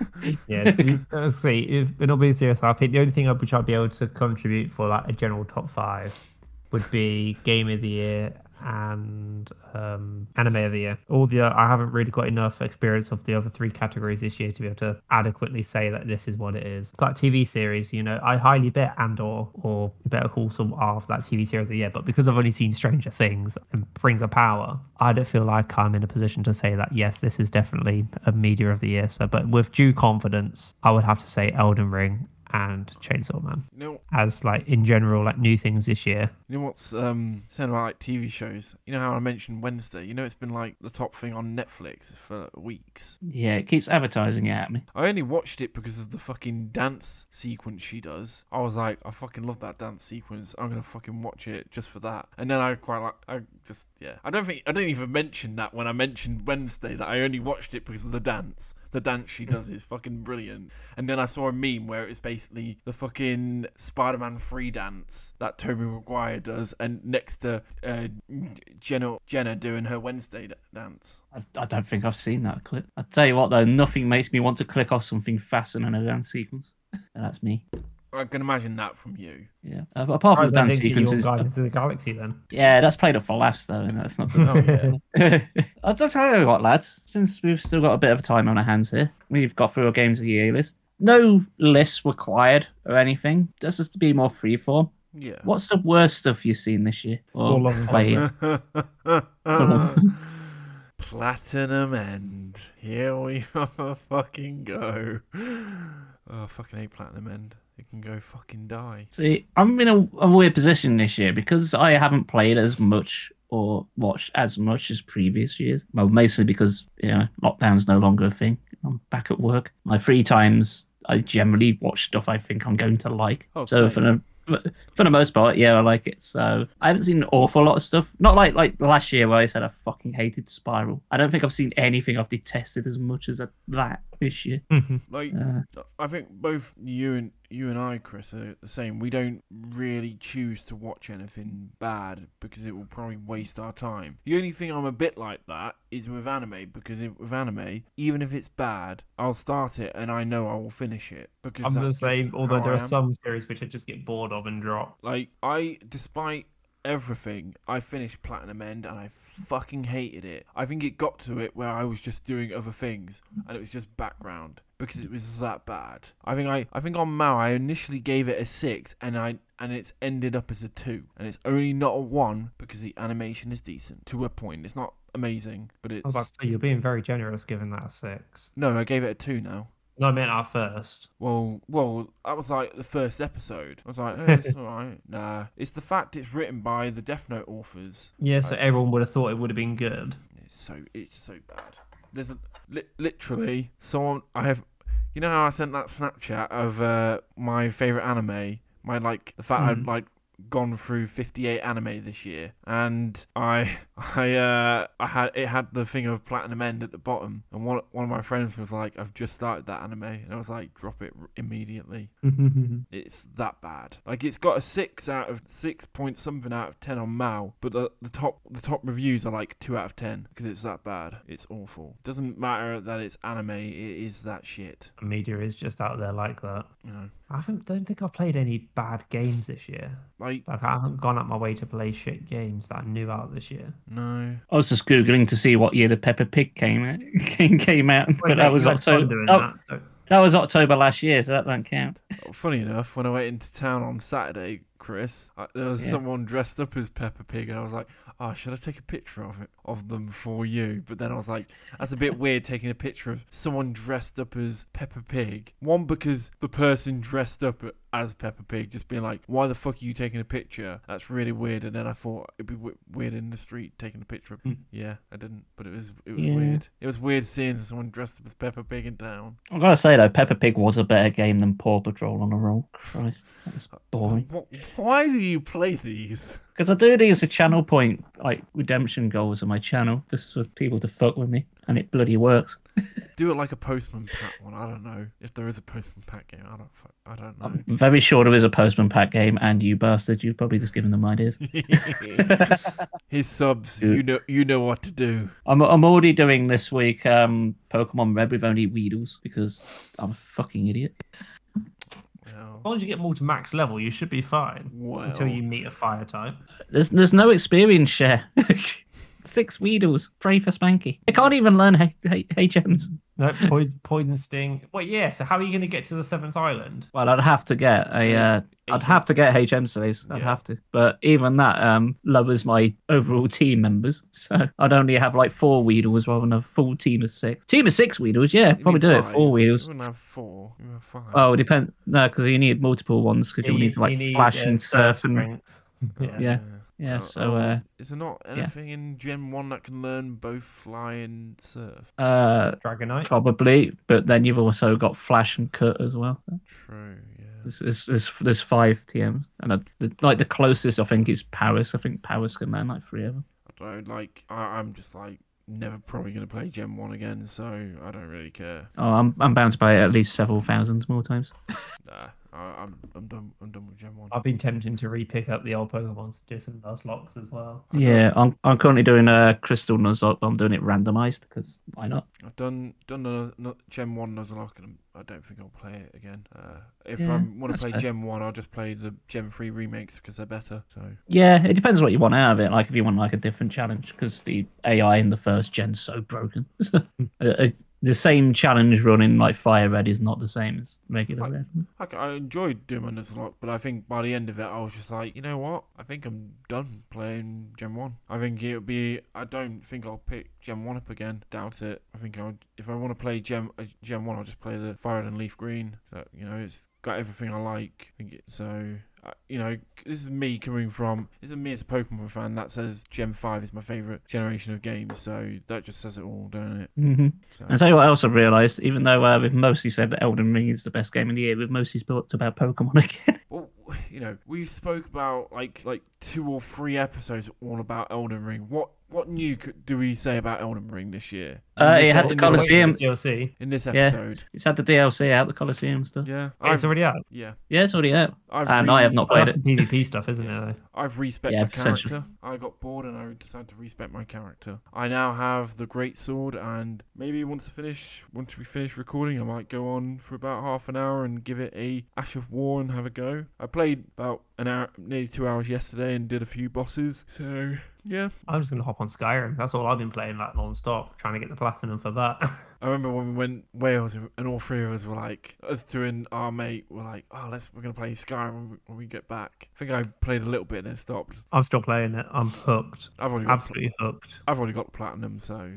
[SPEAKER 2] Yeah, let's see. If, but not being serious, I think the only thing which I'd be able to contribute for like a general top five would be game of the year and um, anime of the year. All the I haven't really got enough experience of the other three categories this year to be able to adequately say that this is what it is. Like TV series, you know, I highly bet Andor or Better Call Saul are that TV series of the year, but because I've only seen Stranger Things and Rings of Power, I don't feel like I'm in a position to say that yes, this is definitely a media of the year. So, but with due confidence, I would have to say Elden Ring and Chainsaw Man
[SPEAKER 1] You know,
[SPEAKER 2] as like in general like new things this year.
[SPEAKER 1] you know what's um saying about like TV shows? You know how I mentioned Wednesday? You know it's been like the top thing on Netflix for weeks.
[SPEAKER 3] Yeah, it keeps advertising it at me.
[SPEAKER 1] I only watched it because of the fucking dance sequence she does. I was like, I fucking love that dance sequence. I'm gonna fucking watch it just for that. And then I quite like, I just yeah. I don't think I didn't even mention that when I mentioned Wednesday that I only watched it because of the dance. The dance she does is fucking brilliant. And then I saw a meme where it was basically the fucking Spider-Man free dance that Tobey Maguire does, and next to uh, Jenna Jenna doing her Wednesday dance.
[SPEAKER 3] I, I don't think I've seen that clip. I tell you what, though, nothing makes me want to click off something faster than a dance sequence. And that's me.
[SPEAKER 1] I can imagine that from you.
[SPEAKER 3] Yeah. Uh, apart from the dance sequences,
[SPEAKER 2] Guardians of the Galaxy then.
[SPEAKER 3] yeah, that's played up for laughs though, and that's not.
[SPEAKER 1] Oh yeah.
[SPEAKER 3] I'll just tell you what, lads. Since we've still got a bit of time on our hands here, we've got through our games of the year list. No lists required or anything. Just to be more freeform.
[SPEAKER 1] Yeah.
[SPEAKER 3] What's the worst stuff you've seen this year? Or
[SPEAKER 2] All of
[SPEAKER 3] playing?
[SPEAKER 1] Platinum End. Here we fucking go. Oh, fucking hate Platinum End. It can go fucking die.
[SPEAKER 3] See, I'm in a, a weird position this year because I haven't played as much or watched as much as previous years. Well, mostly because you know lockdown's no longer a thing. I'm back at work. My free times, I generally watch stuff I think I'm going to like.
[SPEAKER 1] Oh,
[SPEAKER 3] so
[SPEAKER 1] same.
[SPEAKER 3] for the for the most part, yeah, I like it. So I haven't seen an awful lot of stuff. Not like like last year where I said I fucking hated Spiral. I don't think I've seen anything I've detested as much as that this year.
[SPEAKER 1] Like,
[SPEAKER 3] Uh,
[SPEAKER 1] I think both you and you and I, Chris, are the same. We don't really choose to watch anything bad because it will probably waste our time. The only thing I'm a bit like that is with anime because it, with anime, even if it's bad, I'll start it and I know I will finish it because
[SPEAKER 2] I'm the same, although there are some series which I just get bored of and drop.
[SPEAKER 1] Like I, despite everything, I finished Platinum End and I fucking hated it. I think it got to it where I was just doing other things and it was just background because it was that bad. I think I, I think on MAL I initially gave it a six and I and it's ended up as a two and it's only not a one because the animation is decent to a point. It's not amazing, but
[SPEAKER 2] I was about to say, you're being very generous giving that a six.
[SPEAKER 1] no. I gave it a two now.
[SPEAKER 2] No, I meant our first.
[SPEAKER 1] Well, well, that was like the first episode. I was like, eh, it's all right. Nah, it's the fact it's written by the Death Note authors.
[SPEAKER 2] Yeah, so everyone would have thought it would have been good.
[SPEAKER 1] It's so it's so bad. There's a li- literally someone I have. You know how I sent that Snapchat of uh, my favorite anime? My like the fact I'd
[SPEAKER 2] Mhm.
[SPEAKER 1] like gone through 58 anime this year and i i uh i had it had the thing of platinum end at the bottom and one one of my friends was like i've just started that anime and i was like drop it immediately it's that bad. Like it's got a six out of six point something out of ten on MAL, but the, the top the top reviews are like two out of ten because it's that bad. It's awful. Doesn't matter that it's anime. It is that shit.
[SPEAKER 2] Media is just out there like that.
[SPEAKER 1] You know,
[SPEAKER 2] I haven't, don't think I've played any bad games this year.
[SPEAKER 1] like
[SPEAKER 2] Like I haven't gone out my way to play shit games that I knew out this year.
[SPEAKER 1] no.
[SPEAKER 3] I was just googling to see what year the Peppa Pig came out, came, came out, but that was
[SPEAKER 2] you had fun
[SPEAKER 3] October. Oh,
[SPEAKER 2] that, so-
[SPEAKER 3] that was October last year, so that don't count.
[SPEAKER 1] Funny enough, when I went into town on Saturday, Chris, I, there was
[SPEAKER 3] Yeah.
[SPEAKER 1] someone dressed up as Peppa Pig, and I was like, "Oh, should I take a picture of it of them for you?" But then I was like, "That's a bit weird taking a picture of someone dressed up as Peppa Pig." One because the person dressed up as Peppa Pig just being like, "Why the fuck are you taking a picture?" That's really weird. And then I thought it'd be w- weird in the street taking a picture of.
[SPEAKER 2] Hmm.
[SPEAKER 1] Yeah, I didn't, but it was it was
[SPEAKER 3] Yeah.
[SPEAKER 1] weird. It was weird seeing someone dressed up as Peppa Pig in town.
[SPEAKER 3] I've got to say though, Peppa Pig was a better game than Paw Patrol on a roll. Christ, that was boring.
[SPEAKER 1] Wh- Why do you play these?
[SPEAKER 3] Because I do these as a channel point, like redemption goals on my channel, just for people to fuck with me, and it bloody works.
[SPEAKER 1] Do it like a Postman Pat one. I don't know if there is a Postman Pat game. I don't. I don't know.
[SPEAKER 3] I'm very sure there is a Postman Pat game, and you bastard, you've probably just given them ideas.
[SPEAKER 1] His subs. You know. You know what to do.
[SPEAKER 3] I'm I'm already doing this week um Pokemon Red with only Weedles because I'm a fucking idiot.
[SPEAKER 1] Well,
[SPEAKER 2] As long as you get more to max level, you should be fine.
[SPEAKER 1] well,
[SPEAKER 2] Until you meet a fire type.
[SPEAKER 3] There's there's no experience share. Six Weedles, pray for Spanky. I can't even learn H- H- HMs.
[SPEAKER 2] No, poison, poison sting. Well, yeah. So how are you going to get to the seventh island?
[SPEAKER 3] Well, I'd have to get a. Uh, I'd have to get HM saves. I'd
[SPEAKER 1] Yeah.
[SPEAKER 3] have to, but even that um lowers my overall team members. So I'd only have like four Weedles rather than a full team of six. Team of six Weedles, yeah,
[SPEAKER 1] you
[SPEAKER 3] probably
[SPEAKER 1] need
[SPEAKER 3] do it.
[SPEAKER 1] five.
[SPEAKER 3] Four
[SPEAKER 1] You
[SPEAKER 3] Weedles.
[SPEAKER 1] wouldn't have four. You have five.
[SPEAKER 3] Oh, it depends. No, because you need multiple ones because
[SPEAKER 2] Yeah,
[SPEAKER 3] you'll need to like
[SPEAKER 2] you need,
[SPEAKER 3] flash and surf and
[SPEAKER 2] strength. Yeah.
[SPEAKER 3] yeah. Yeah.
[SPEAKER 1] Oh,
[SPEAKER 3] So
[SPEAKER 1] oh,
[SPEAKER 3] uh,
[SPEAKER 1] is there not anything in Gen One that can learn both fly and surf?
[SPEAKER 3] uh,
[SPEAKER 2] Dragonite.
[SPEAKER 3] probably, but then you've also got flash and cut as well.
[SPEAKER 1] True. Yeah.
[SPEAKER 3] There's, there's, there's, there's five TMs, and uh, the, like the closest I think is Paras. I think Paras can learn like three of them.
[SPEAKER 1] I don't like. I, I'm just like never probably gonna play Gen One again, so I don't really care.
[SPEAKER 3] Oh, I'm I'm bound to buy it at least several thousands more times.
[SPEAKER 1] Nah, I, I'm I'm done. I'm done with Gen One.
[SPEAKER 2] I've been tempting to re-pick up the old Pokemon to do some Nuzlockes as well.
[SPEAKER 3] Yeah, I'm I'm currently doing a crystal Nuzlocke. but I'm doing it randomized because why not?
[SPEAKER 1] I've done done a, no- Gen One Nuzlocke, and I don't think I'll play it again. Uh, if
[SPEAKER 3] Yeah,
[SPEAKER 1] I want to play
[SPEAKER 3] fair.
[SPEAKER 1] Gen One, I'll just play the Gen Three remakes because they're better. So
[SPEAKER 3] Yeah, it depends what you want out of it. Like if you want like a different challenge, because the AI in the first gen's so broken. the same challenge run in like Fire Red is not the same as regular
[SPEAKER 1] I-
[SPEAKER 3] Red.
[SPEAKER 1] I enjoyed doing my Nuzlocke, but I think by the end of it, I was just like, you know what? I think I'm done playing Gen One. I think it'll be. I don't think I'll pick Gen One up again. Doubt it. I think I'll. If I want to play Gen uh, Gen One, I'll just play the Fire Red and Leaf Green. So, you know, it's got everything I like. I it, so. Uh, you know, this is me coming from. This is me as a Pokemon fan that says Gen Five is my favorite generation of games. So that just says it all, don't it?
[SPEAKER 3] Mm-hmm.
[SPEAKER 1] So.
[SPEAKER 3] And tell you what else I've realised, even though uh, we've mostly said that Elden Ring is the best game of the year, we've mostly talked about Pokemon again.
[SPEAKER 1] Well, you know, we've spoke about like like two or three episodes all about Elden Ring. What what new do we say about Elden Ring this year?
[SPEAKER 3] Uh,
[SPEAKER 1] this
[SPEAKER 3] it had the
[SPEAKER 1] in this
[SPEAKER 3] Colosseum.
[SPEAKER 2] DLC.
[SPEAKER 1] In this
[SPEAKER 3] Yeah.
[SPEAKER 1] episode,
[SPEAKER 3] It's had the DLC out, the Colosseum stuff.
[SPEAKER 1] yeah,
[SPEAKER 2] Yeah, it's
[SPEAKER 1] I've
[SPEAKER 2] already out.
[SPEAKER 1] yeah,
[SPEAKER 3] Yeah, it's already out.
[SPEAKER 1] I've
[SPEAKER 3] And I have not played
[SPEAKER 2] that's
[SPEAKER 3] it.
[SPEAKER 2] the PvP stuff, isn't it? Though?
[SPEAKER 1] I've respec
[SPEAKER 3] Yeah,
[SPEAKER 1] my
[SPEAKER 3] essentially.
[SPEAKER 1] character. I got bored and I decided to respec my character. I now have the great sword, and maybe once I finish, once we finish recording, I might go on for about half an hour and give it a Ash of War and have a go. I played about an hour, nearly two hours yesterday, and did a few bosses. So yeah,
[SPEAKER 2] I'm just gonna hop on Skyrim. That's all I've been playing like non-stop, trying to get the platinum for that.
[SPEAKER 1] I remember when we went Wales and all three of us were like, us two and our mate were like, oh, let's we're gonna play Skyrim when we, when we get back. I think I played a little bit and then stopped.
[SPEAKER 2] I'm still playing it. I'm hooked.
[SPEAKER 1] I've already got
[SPEAKER 2] Absolutely hooked.
[SPEAKER 1] I've already got platinum, so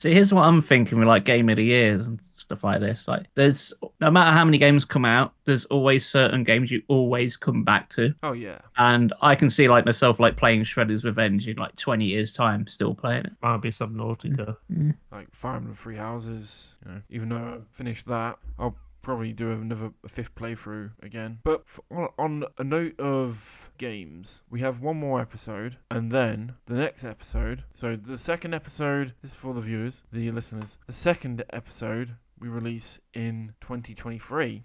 [SPEAKER 3] So here's what I'm thinking with like game of the years and stuff like this. Like there's no matter how many games come out, there's always certain games you always come back to.
[SPEAKER 1] Oh yeah.
[SPEAKER 3] And I can see like myself like playing Shredder's Revenge in like 20 years time, still playing it.
[SPEAKER 2] Might be Subnautica. Mm. Mm.
[SPEAKER 1] Like Fire Emblem Three Houses. You know, even though I finished that, I'll probably do another fifth playthrough again. But f- on, a note of games, we have one more episode, and then the next episode. So the second episode this is for the viewers, the listeners. The second episode we release in 2023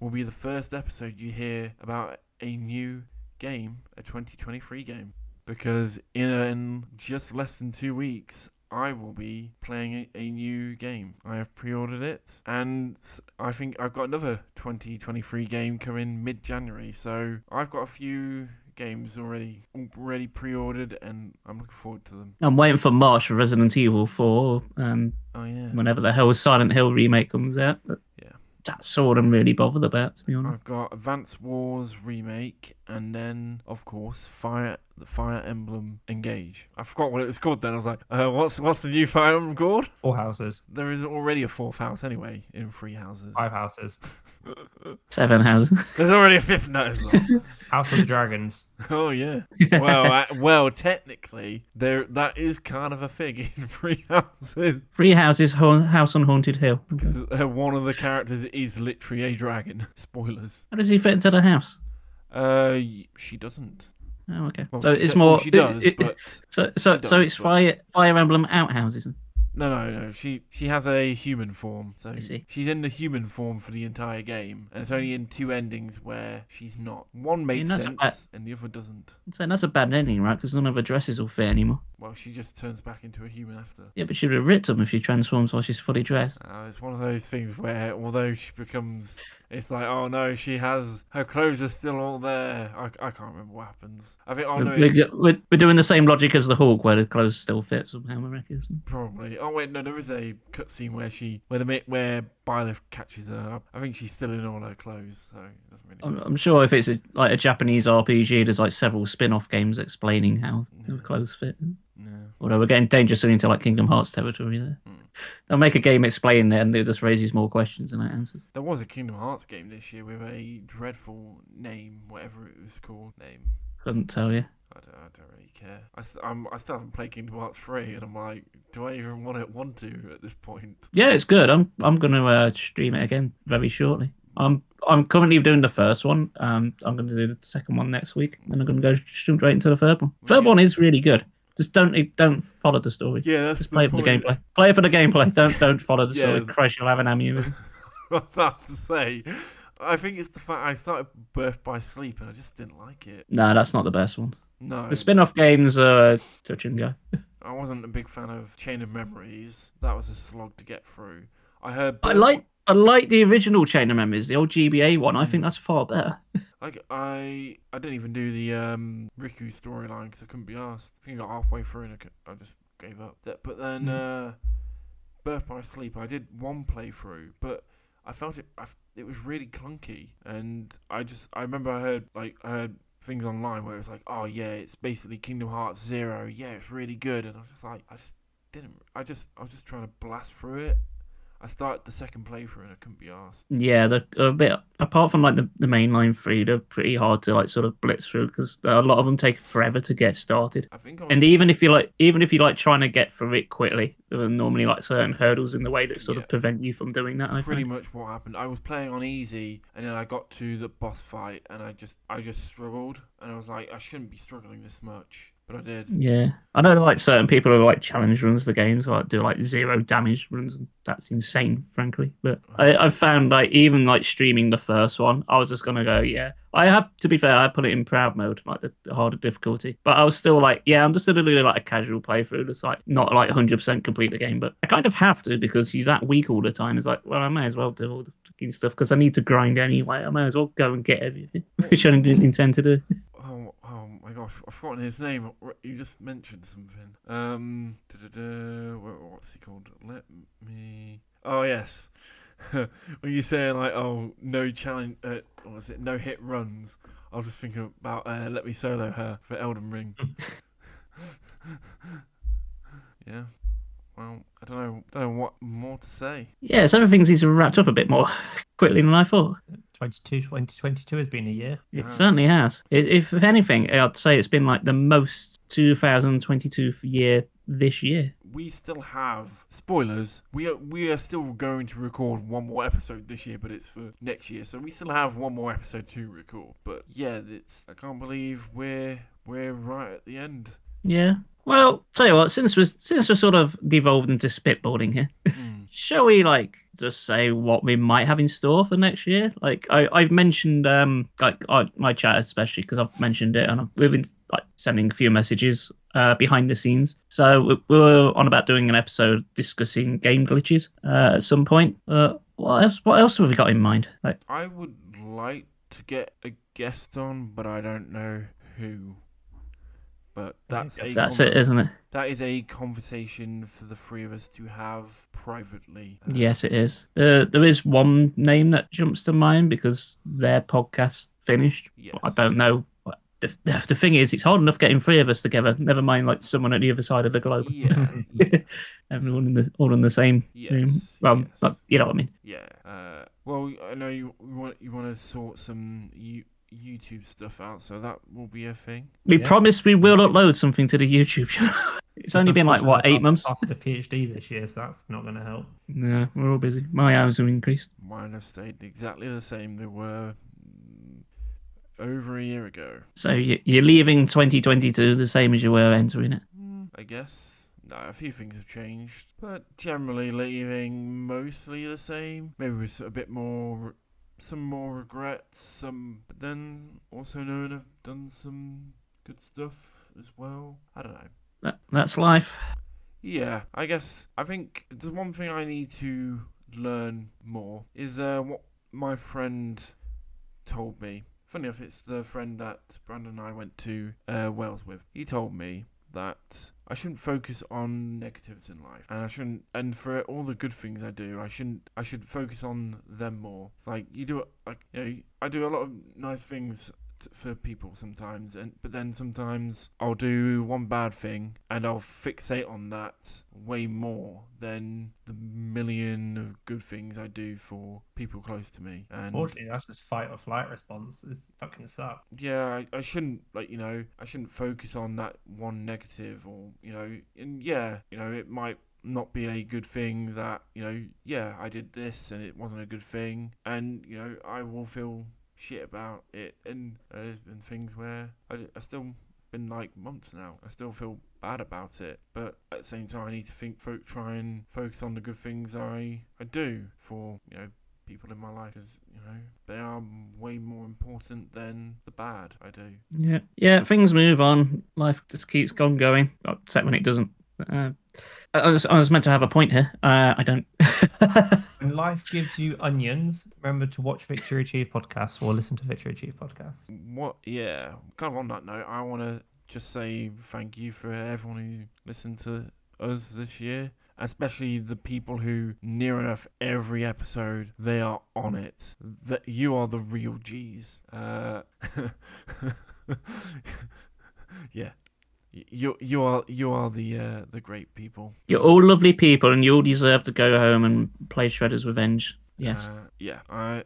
[SPEAKER 1] will be the first episode you hear about a new game, a 2023 game. Because in just less than two weeks, I will be playing a, a new game. I have pre-ordered it, and I think I've got another 2023 game coming mid-January. So I've got a few games already already pre-ordered, and I'm looking forward to them.
[SPEAKER 3] I'm waiting for March for Resident Evil 4 and
[SPEAKER 1] Oh yeah,
[SPEAKER 3] whenever the hell Silent Hill remake comes out. But
[SPEAKER 1] Yeah.
[SPEAKER 3] That's all I'm really bothered about, to be honest.
[SPEAKER 1] I've got Advance Wars remake, and then of course Fire the Fire Emblem Engage. I forgot what it was called. Then I was like, uh, what's what's the new Fire Emblem called?
[SPEAKER 2] Four houses,
[SPEAKER 1] There is already a fourth house anyway in Three Houses.
[SPEAKER 2] five houses.
[SPEAKER 3] Seven houses.
[SPEAKER 1] There's already a fifth now as well.
[SPEAKER 2] House of the Dragons.
[SPEAKER 1] Oh yeah. Well, I, well, technically, there that is kind of a thing in Three Houses
[SPEAKER 3] Three houses, ha- house on Haunted Hill.
[SPEAKER 1] because uh, one of the characters is literally a dragon. Spoilers.
[SPEAKER 3] How does he fit into the house?
[SPEAKER 1] Uh, she doesn't.
[SPEAKER 3] Oh, okay.
[SPEAKER 1] Well,
[SPEAKER 3] so it's
[SPEAKER 1] do-
[SPEAKER 3] more.
[SPEAKER 1] well, she does,
[SPEAKER 3] it- it-
[SPEAKER 1] but
[SPEAKER 3] so so
[SPEAKER 1] she
[SPEAKER 3] so
[SPEAKER 1] does,
[SPEAKER 3] it's
[SPEAKER 1] but-
[SPEAKER 3] Fire Fire Emblem outhouses.
[SPEAKER 1] No, no, no. She she has a human form, so
[SPEAKER 3] I see.
[SPEAKER 1] she's in the human form for the entire game, and it's only in two endings where she's not. One makes
[SPEAKER 3] that's a
[SPEAKER 1] sense,
[SPEAKER 3] bad-
[SPEAKER 1] and the other doesn't.
[SPEAKER 3] So that's a bad ending, right? Because none of her dresses will fit anymore.
[SPEAKER 1] Well, she just turns back into a human after.
[SPEAKER 3] Yeah, but she would have ripped them if she transforms while she's fully dressed.
[SPEAKER 1] Uh, it's one of those things where, although she becomes, it's like, oh no, she has her clothes are still all there. I, I can't remember what happens. I think, oh no,
[SPEAKER 3] We're, we're, we're doing the same logic as the Hulk, where the clothes still fit somehow. I reckon.
[SPEAKER 1] probably. Oh wait, no, there is a cutscene where she, where the where Byleth catches her. up. I think she's still in all her clothes, so really.
[SPEAKER 3] I'm. I'm sure if it's a, like a Japanese RPG, there's like several spin-off games explaining how the clothes fit.
[SPEAKER 1] Yeah.
[SPEAKER 3] Although we're getting dangerously into like Kingdom Hearts territory there.
[SPEAKER 1] Hmm.
[SPEAKER 3] They'll make a game explaining it, and it just raises more questions than it answers.
[SPEAKER 1] There was a Kingdom Hearts game this year with a dreadful name, whatever it was called. Name.
[SPEAKER 3] Couldn't tell you.
[SPEAKER 1] I don't, I don't really care. I, st- I'm, I still haven't played Kingdom Hearts 3, and I'm like, do I even want to want to at this point?
[SPEAKER 3] Yeah, it's good. I'm I'm gonna uh, stream it again very shortly. I'm I'm currently doing the first one. Um, I'm gonna do the second one next week, and I'm gonna go straight into the third one. Third
[SPEAKER 1] Yeah.
[SPEAKER 3] one is really good. Just don't don't follow the story.
[SPEAKER 1] Yeah, that's
[SPEAKER 3] Just play it for the gameplay. Play it for the gameplay. Don't don't follow the story.
[SPEAKER 1] Yeah.
[SPEAKER 3] Christ, you'll have an amusement.
[SPEAKER 1] I was about to say, I think it's the fact I started Birth by Sleep and I just didn't like it.
[SPEAKER 3] No, that's not the best one.
[SPEAKER 1] No,
[SPEAKER 3] The spin-off games are touch and go.
[SPEAKER 1] I wasn't a big fan of Chain of Memories. That was a slog to get through. I heard.
[SPEAKER 3] I like I like the original Chain of Memories, the old GBA one. I think mm. that's far better.
[SPEAKER 1] Like I, I didn't even do the um Riku storyline because I couldn't be asked. I think I got halfway through and I, cou- I just gave up. That- But then, uh, Birth by Sleep, I did one playthrough, but I felt it. I, it was really clunky, and I just I remember I heard like I heard things online where it was like, oh yeah, it's basically Kingdom Hearts Zero. Yeah, it's really good, and I was just like, I just didn't. I just I was just trying to blast through it. I started the second playthrough and I couldn't be asked.
[SPEAKER 3] Yeah, they're a bit apart from like the, the mainline three, they're pretty hard to like sort of blitz through because a lot of them take forever to get started.
[SPEAKER 1] I think I
[SPEAKER 3] And even if you like, even if you like trying to get through it quickly, there are normally like certain hurdles in the way that sort
[SPEAKER 1] Yeah.
[SPEAKER 3] of prevent you from doing that. I
[SPEAKER 1] pretty
[SPEAKER 3] think.
[SPEAKER 1] much what happened. I was playing on easy, and then I got to the boss fight, and I just I just struggled, and I was like, I shouldn't be struggling this much, but I did.
[SPEAKER 3] Yeah, I know like certain people who like challenge runs the games, like do like zero damage runs, and that's insane, frankly. But I, I found like even like streaming the first one, I was just gonna go, yeah. I have to be fair, I put it in proud mode, like the, harder difficulty. But I was still like, yeah, I'm just gonna do like a casual playthrough, It's like not like 100 percent complete the game, but I kind of have to because you're that weak all the time. It's like, well, I may as well do all the stuff because I need to grind anyway. I may as well go and get everything, which I didn't intend to do.
[SPEAKER 1] Oh, my gosh, I've forgotten his name. You just mentioned something. Um, what's he called? Let me. Oh yes. when you say like, oh, no challenge, uh, what was it? No hit runs. I was just thinking about uh, let me solo her for Elden Ring. yeah. well, I don't know, don't know what more to say.
[SPEAKER 3] Yeah, some of the things he's wrapped up a bit more quickly than I thought.
[SPEAKER 2] 22, 2022 has been a year.
[SPEAKER 3] It
[SPEAKER 1] Yes.
[SPEAKER 3] certainly has. I- If, if anything, I'd say it's been like the most 2022 year this year.
[SPEAKER 1] We still have spoilers. We are we are still going to record one more episode this year, but it's for next year. So we still have one more episode to record. But yeah, it's I can't believe we're we're right at the end.
[SPEAKER 3] Yeah. Well, tell you what, since we're since we're sort of devolved into spitballing here,
[SPEAKER 1] Mm.
[SPEAKER 3] shall we like just say what we might have in store for next year? Like I, I've mentioned, um, like I, my chat especially because I've mentioned it, and I've, we've been like sending a few messages uh, behind the scenes. So we, we were on about doing an episode discussing game glitches uh, at some point. Uh, what else? What else have we got in mind? Like,
[SPEAKER 1] I would like to get a guest on, but I don't know who. But that's a
[SPEAKER 3] that's
[SPEAKER 1] con-
[SPEAKER 3] it, isn't it?
[SPEAKER 1] that is a conversation for the three of us to have privately. Uh,
[SPEAKER 3] Yes, it is. Uh, there is one name that jumps to mind because their podcast finished.
[SPEAKER 1] Yes.
[SPEAKER 3] I don't know. The, the, the thing is, it's hard enough getting three of us together. Never mind, like someone at the other side of the globe.
[SPEAKER 1] Yeah.
[SPEAKER 3] Everyone in the all in the same room. Well,
[SPEAKER 1] yes.
[SPEAKER 3] like, you know what I mean.
[SPEAKER 1] Yeah. Uh, well, I know you, you want you want to sort some you, YouTube stuff out, so that will be a thing.
[SPEAKER 3] We
[SPEAKER 2] Yeah.
[SPEAKER 3] promised we will upload something to the YouTube channel. it's only been like what eight months.
[SPEAKER 2] After the PhD this year, so that's not going to help.
[SPEAKER 3] No, we're all busy. My hours have increased.
[SPEAKER 1] Mine have stayed exactly the same they were over a year ago.
[SPEAKER 3] So you, you're leaving 2022 the same as you were entering it.
[SPEAKER 1] Mm, I guess. No, a few things have changed, but generally leaving mostly the same. Maybe with a bit more, some more regrets. Some, but then also knowing I've done some good stuff as well. I don't know.
[SPEAKER 3] That, that's life.
[SPEAKER 1] Yeah, I guess I think the one thing I need to learn more is uh, what my friend told me. Funny enough, it's the friend that Brandon and I went to uh, Wales with. He told me that I shouldn't focus on negatives in life, and I shouldn't. And for all the good things I do, I shouldn't. I should focus on them more. Like you do, like you know, I do a lot of nice things for people sometimes, and but then sometimes I'll do one bad thing and I'll fixate on that way more than the million of good things I do for people close to me. And
[SPEAKER 2] Unfortunately, that's just fight or flight response. It's fucking suck.
[SPEAKER 1] yeah, I, I shouldn't like you know I shouldn't focus on that one negative or you know and yeah you know it might not be a good thing that you know yeah I did this and it wasn't a good thing and you know I will feel shit about it and there's been things where I, I still been like months now I still feel bad about it but at the same time I need to think fo- try and focus on the good things I I do for you know people in my life because you know they are way more important than the bad I do.
[SPEAKER 3] Yeah, yeah. Things move on. Life just keeps on going, except when it doesn't. Uh, I, was, I was meant to have a point here. Uh, I don't.
[SPEAKER 2] When life gives you onions, remember to watch Victory Achieve podcast or listen to Victory Achieve podcast.
[SPEAKER 1] What? Yeah. Kind of on that note, I want to just say thank you for everyone who listened to us this year, especially the people who near enough every episode they are on it. That you are the real G's. Uh, yeah. Y- You you are you are the uh, the great people.
[SPEAKER 3] You're all lovely people, and you all deserve to go home and play Shredder's Revenge. Yes.
[SPEAKER 1] Uh, yeah. I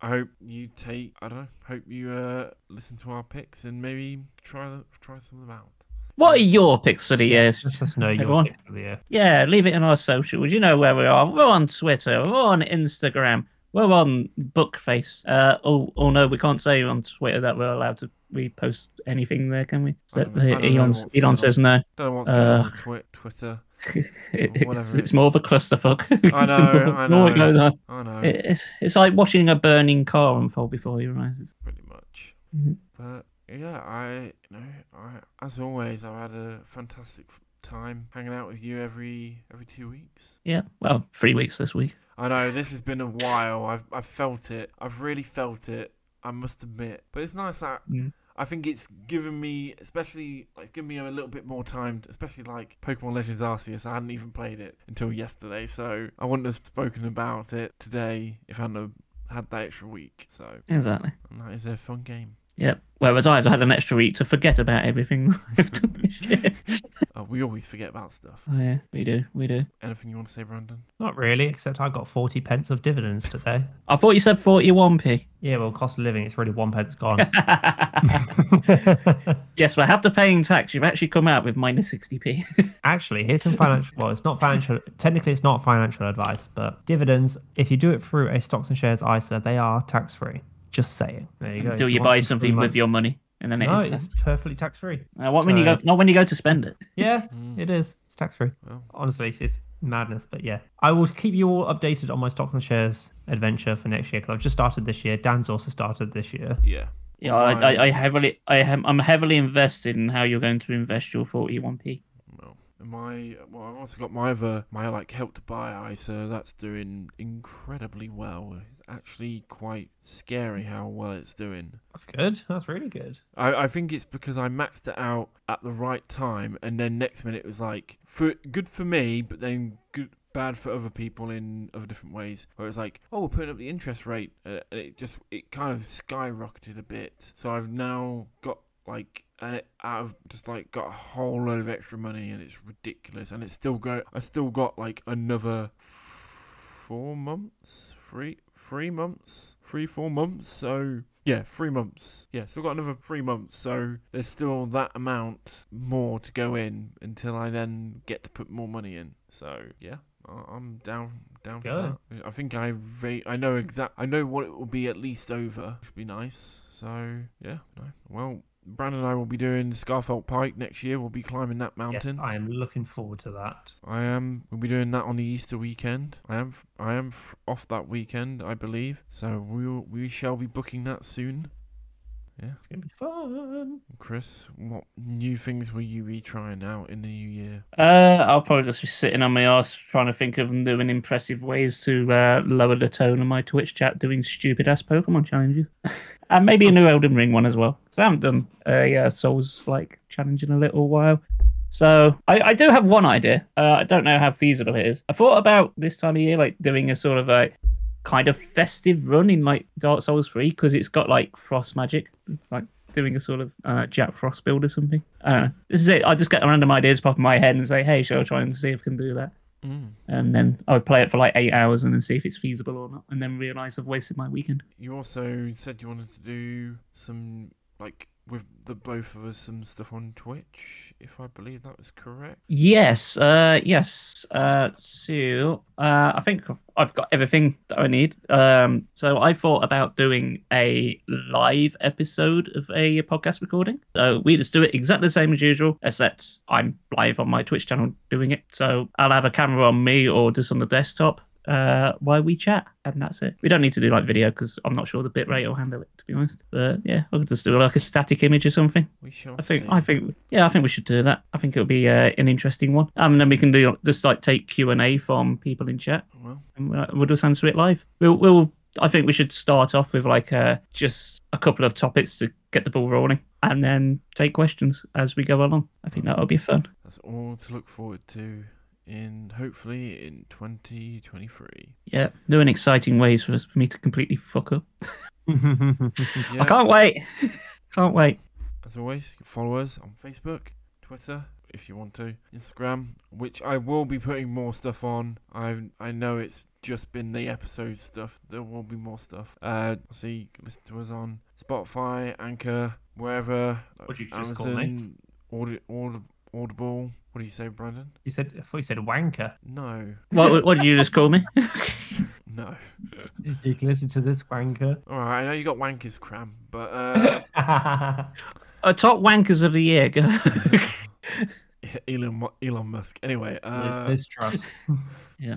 [SPEAKER 1] I hope you take. I don't know. Hope you uh listen to our picks and maybe try the, try some of them out.
[SPEAKER 3] what are your picks for the year?
[SPEAKER 2] Just let us know your picks for the year.
[SPEAKER 3] Yeah, leave it in our socials. You know where we are. We're on Twitter. We're on Instagram. We're on Bookface. Uh, oh, oh no, we can't say on Twitter that we're allowed to repost anything there, can we?
[SPEAKER 1] I don't I don't know
[SPEAKER 3] Elon, Elon
[SPEAKER 1] on.
[SPEAKER 3] says no.
[SPEAKER 1] Don't know what's going
[SPEAKER 3] Uh,
[SPEAKER 1] with twi- Twitter.
[SPEAKER 3] It- it's,
[SPEAKER 1] it's-
[SPEAKER 3] more of a clusterfuck.
[SPEAKER 1] I know, I
[SPEAKER 3] The it
[SPEAKER 1] know.
[SPEAKER 3] goes on.
[SPEAKER 1] I know,
[SPEAKER 3] It- It's, it's like watching a burning car unfold before your eyes.
[SPEAKER 1] pretty much.
[SPEAKER 3] Mhm.
[SPEAKER 1] But yeah, I you know, I as always, I've had a fantastic time hanging out with you every every two weeks.
[SPEAKER 3] Yeah, well, three weeks this week.
[SPEAKER 1] I know this has been a while. I've I've felt it. I've really felt it. I must admit. But it's nice that. I think it's given me, especially like it's given me a little bit more time, especially like Pokemon Legends Arceus. I hadn't even played it until yesterday, so I wouldn't have spoken about it today if I hadn't had that extra week. So
[SPEAKER 3] Exactly.
[SPEAKER 1] and that is a fun game.
[SPEAKER 3] Yep. Whereas I've had an extra week to forget about everything I've done this year.
[SPEAKER 1] We always forget about stuff.
[SPEAKER 3] Oh, yeah, we do, we do.
[SPEAKER 1] Anything you want to say, Brandon?
[SPEAKER 2] Not really, except I got 40 pence of dividends today.
[SPEAKER 3] I thought you said 41p.
[SPEAKER 2] Yeah, well, cost of living, it's really one pence gone.
[SPEAKER 3] yes, but after paying tax, you've actually come out with minus 60p.
[SPEAKER 2] Actually, here's some financial. Well, it's not financial. Technically, it's not financial advice, but dividends. If you do it through a stocks and shares ISA, they are tax free. Just saying. There you go.
[SPEAKER 3] Until
[SPEAKER 2] If
[SPEAKER 3] you
[SPEAKER 2] want
[SPEAKER 3] buy something
[SPEAKER 2] free
[SPEAKER 3] with your money, and then it
[SPEAKER 2] No,
[SPEAKER 3] is
[SPEAKER 2] it's perfectly tax free.
[SPEAKER 3] Uh, what when you go? Not when you go to spend it.
[SPEAKER 2] Yeah,
[SPEAKER 1] Mm.
[SPEAKER 2] it is. It's tax free.
[SPEAKER 1] Well.
[SPEAKER 2] Honestly, it's madness. But yeah, I will keep you all updated on my stocks and shares adventure for next year because I've just started this year. Dan's also started this year.
[SPEAKER 1] Yeah.
[SPEAKER 3] Yeah, I, I, I heavily, I am, I'm heavily invested in how you're going to invest your 41p.
[SPEAKER 1] My well, I've also got my other my like help to buy ISA. That's doing incredibly well. Actually, quite scary how well it's doing.
[SPEAKER 2] That's good. That's really good.
[SPEAKER 1] I, I think it's because I maxed it out at the right time, and then next minute it was like for good for me, but then good bad for other people in other different ways. Where it's like, oh, we're putting up the interest rate, uh, and it just it kind of skyrocketed a bit. So I've now got like and it I've just like got a whole load of extra money, and it's ridiculous. And it's still go. I still got like another four months, three three months, three four months. So yeah, three months. Yeah, still got another three months. So there's still that amount more to go in until I then get to put more money in. So yeah, I- I'm down down for
[SPEAKER 2] Good.
[SPEAKER 1] that. I think I va- I know exact. I know what it will be at least over. Which would be nice. So yeah, no. Well, Brandon and I will be doing the Scafell Pike next year. We'll be climbing that mountain.
[SPEAKER 2] Yes,
[SPEAKER 1] mountain.
[SPEAKER 2] I am looking forward to that.
[SPEAKER 1] I am. We'll be doing that on the Easter weekend. I am. f- I am off that weekend, I believe. So we will, we shall be booking that soon.
[SPEAKER 2] Yeah, it's gonna be fun.
[SPEAKER 1] Chris, what new things will you be trying out in the new year?
[SPEAKER 3] Uh, I'll probably just be sitting on my ass trying to think of new and impressive ways to uh, lower the tone of my Twitch chat doing stupid ass Pokemon challenges. and maybe a new Elden Ring one as well. Because I haven't done a uh, Souls like challenge in a little while. So I, I do have one idea. Uh, I don't know how feasible it is. I thought about this time of year, like doing a sort of a kind of festive run in like Dark Souls 3 because it's got like frost magic, like doing a sort of uh, Jack Frost build or something. This is it. I just get random ideas pop in my head and say, hey, shall I try and see if I can do that?
[SPEAKER 1] Mm.
[SPEAKER 3] And then I would play it for like eight hours and then see if it's feasible or not. And then realize I've wasted my weekend.
[SPEAKER 1] You also said you wanted to do some like with the both of us some stuff on Twitch, if I believe that was correct.
[SPEAKER 3] Yes, uh, yes. Uh, so uh, I think I've got everything that I need. Um, so I thought about doing a live episode of a podcast recording. So we just do it exactly the same as usual, except I'm live on my Twitch channel doing it. So I'll have a camera on me or just on the desktop uh, while we chat, and that's it. We don't need to do like video because I'm not sure the bitrate will handle it, to be honest. But yeah, I could just do like a static image or something.
[SPEAKER 1] We shall
[SPEAKER 3] I think
[SPEAKER 1] see.
[SPEAKER 3] I think yeah, I think we should do that. I think it'll be uh, an interesting one. Um, and then we can do just like take Q and A from people in chat,
[SPEAKER 1] well,
[SPEAKER 3] and we'll, we'll just answer it live. We'll, we'll I think we should start off with like uh, just a couple of topics to get the ball rolling, and then take questions as we go along. I think that'll be fun.
[SPEAKER 1] that's all to look forward to in hopefully in 2023.
[SPEAKER 3] Yeah, new and exciting ways for us for me to completely fuck up.
[SPEAKER 1] Yeah,
[SPEAKER 3] I can't wait. can't wait.
[SPEAKER 1] As always, follow us on Facebook, Twitter, if you want to, Instagram, which I will be putting more stuff on. I I know it's just been the episode stuff. There will be more stuff. Uh, see, listen to us on Spotify, Anchor, wherever.
[SPEAKER 2] What'd you just call me?
[SPEAKER 1] Amazon, Audi, Audi, Audible. What do you say, Brandon?
[SPEAKER 2] You said I thought you said wanker.
[SPEAKER 1] No,
[SPEAKER 3] What what did you just call me?
[SPEAKER 1] no.
[SPEAKER 2] You can listen to this wanker.
[SPEAKER 1] All right, I know you got wankers cram, but uh,
[SPEAKER 3] uh, top wankers of the year. Go.
[SPEAKER 1] Elon Mu- Elon Musk. Anyway, uh,
[SPEAKER 2] Liz Truss.
[SPEAKER 3] Yeah.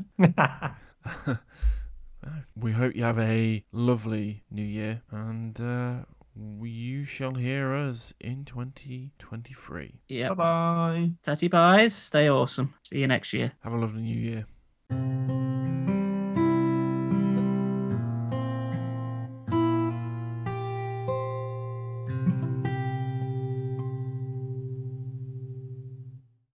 [SPEAKER 1] we hope you have a lovely new year, and uh, you shall hear us in 2023.
[SPEAKER 3] yeah.
[SPEAKER 2] Bye bye.
[SPEAKER 3] Tatty pies, stay awesome. See you next year.
[SPEAKER 1] Have a lovely new year.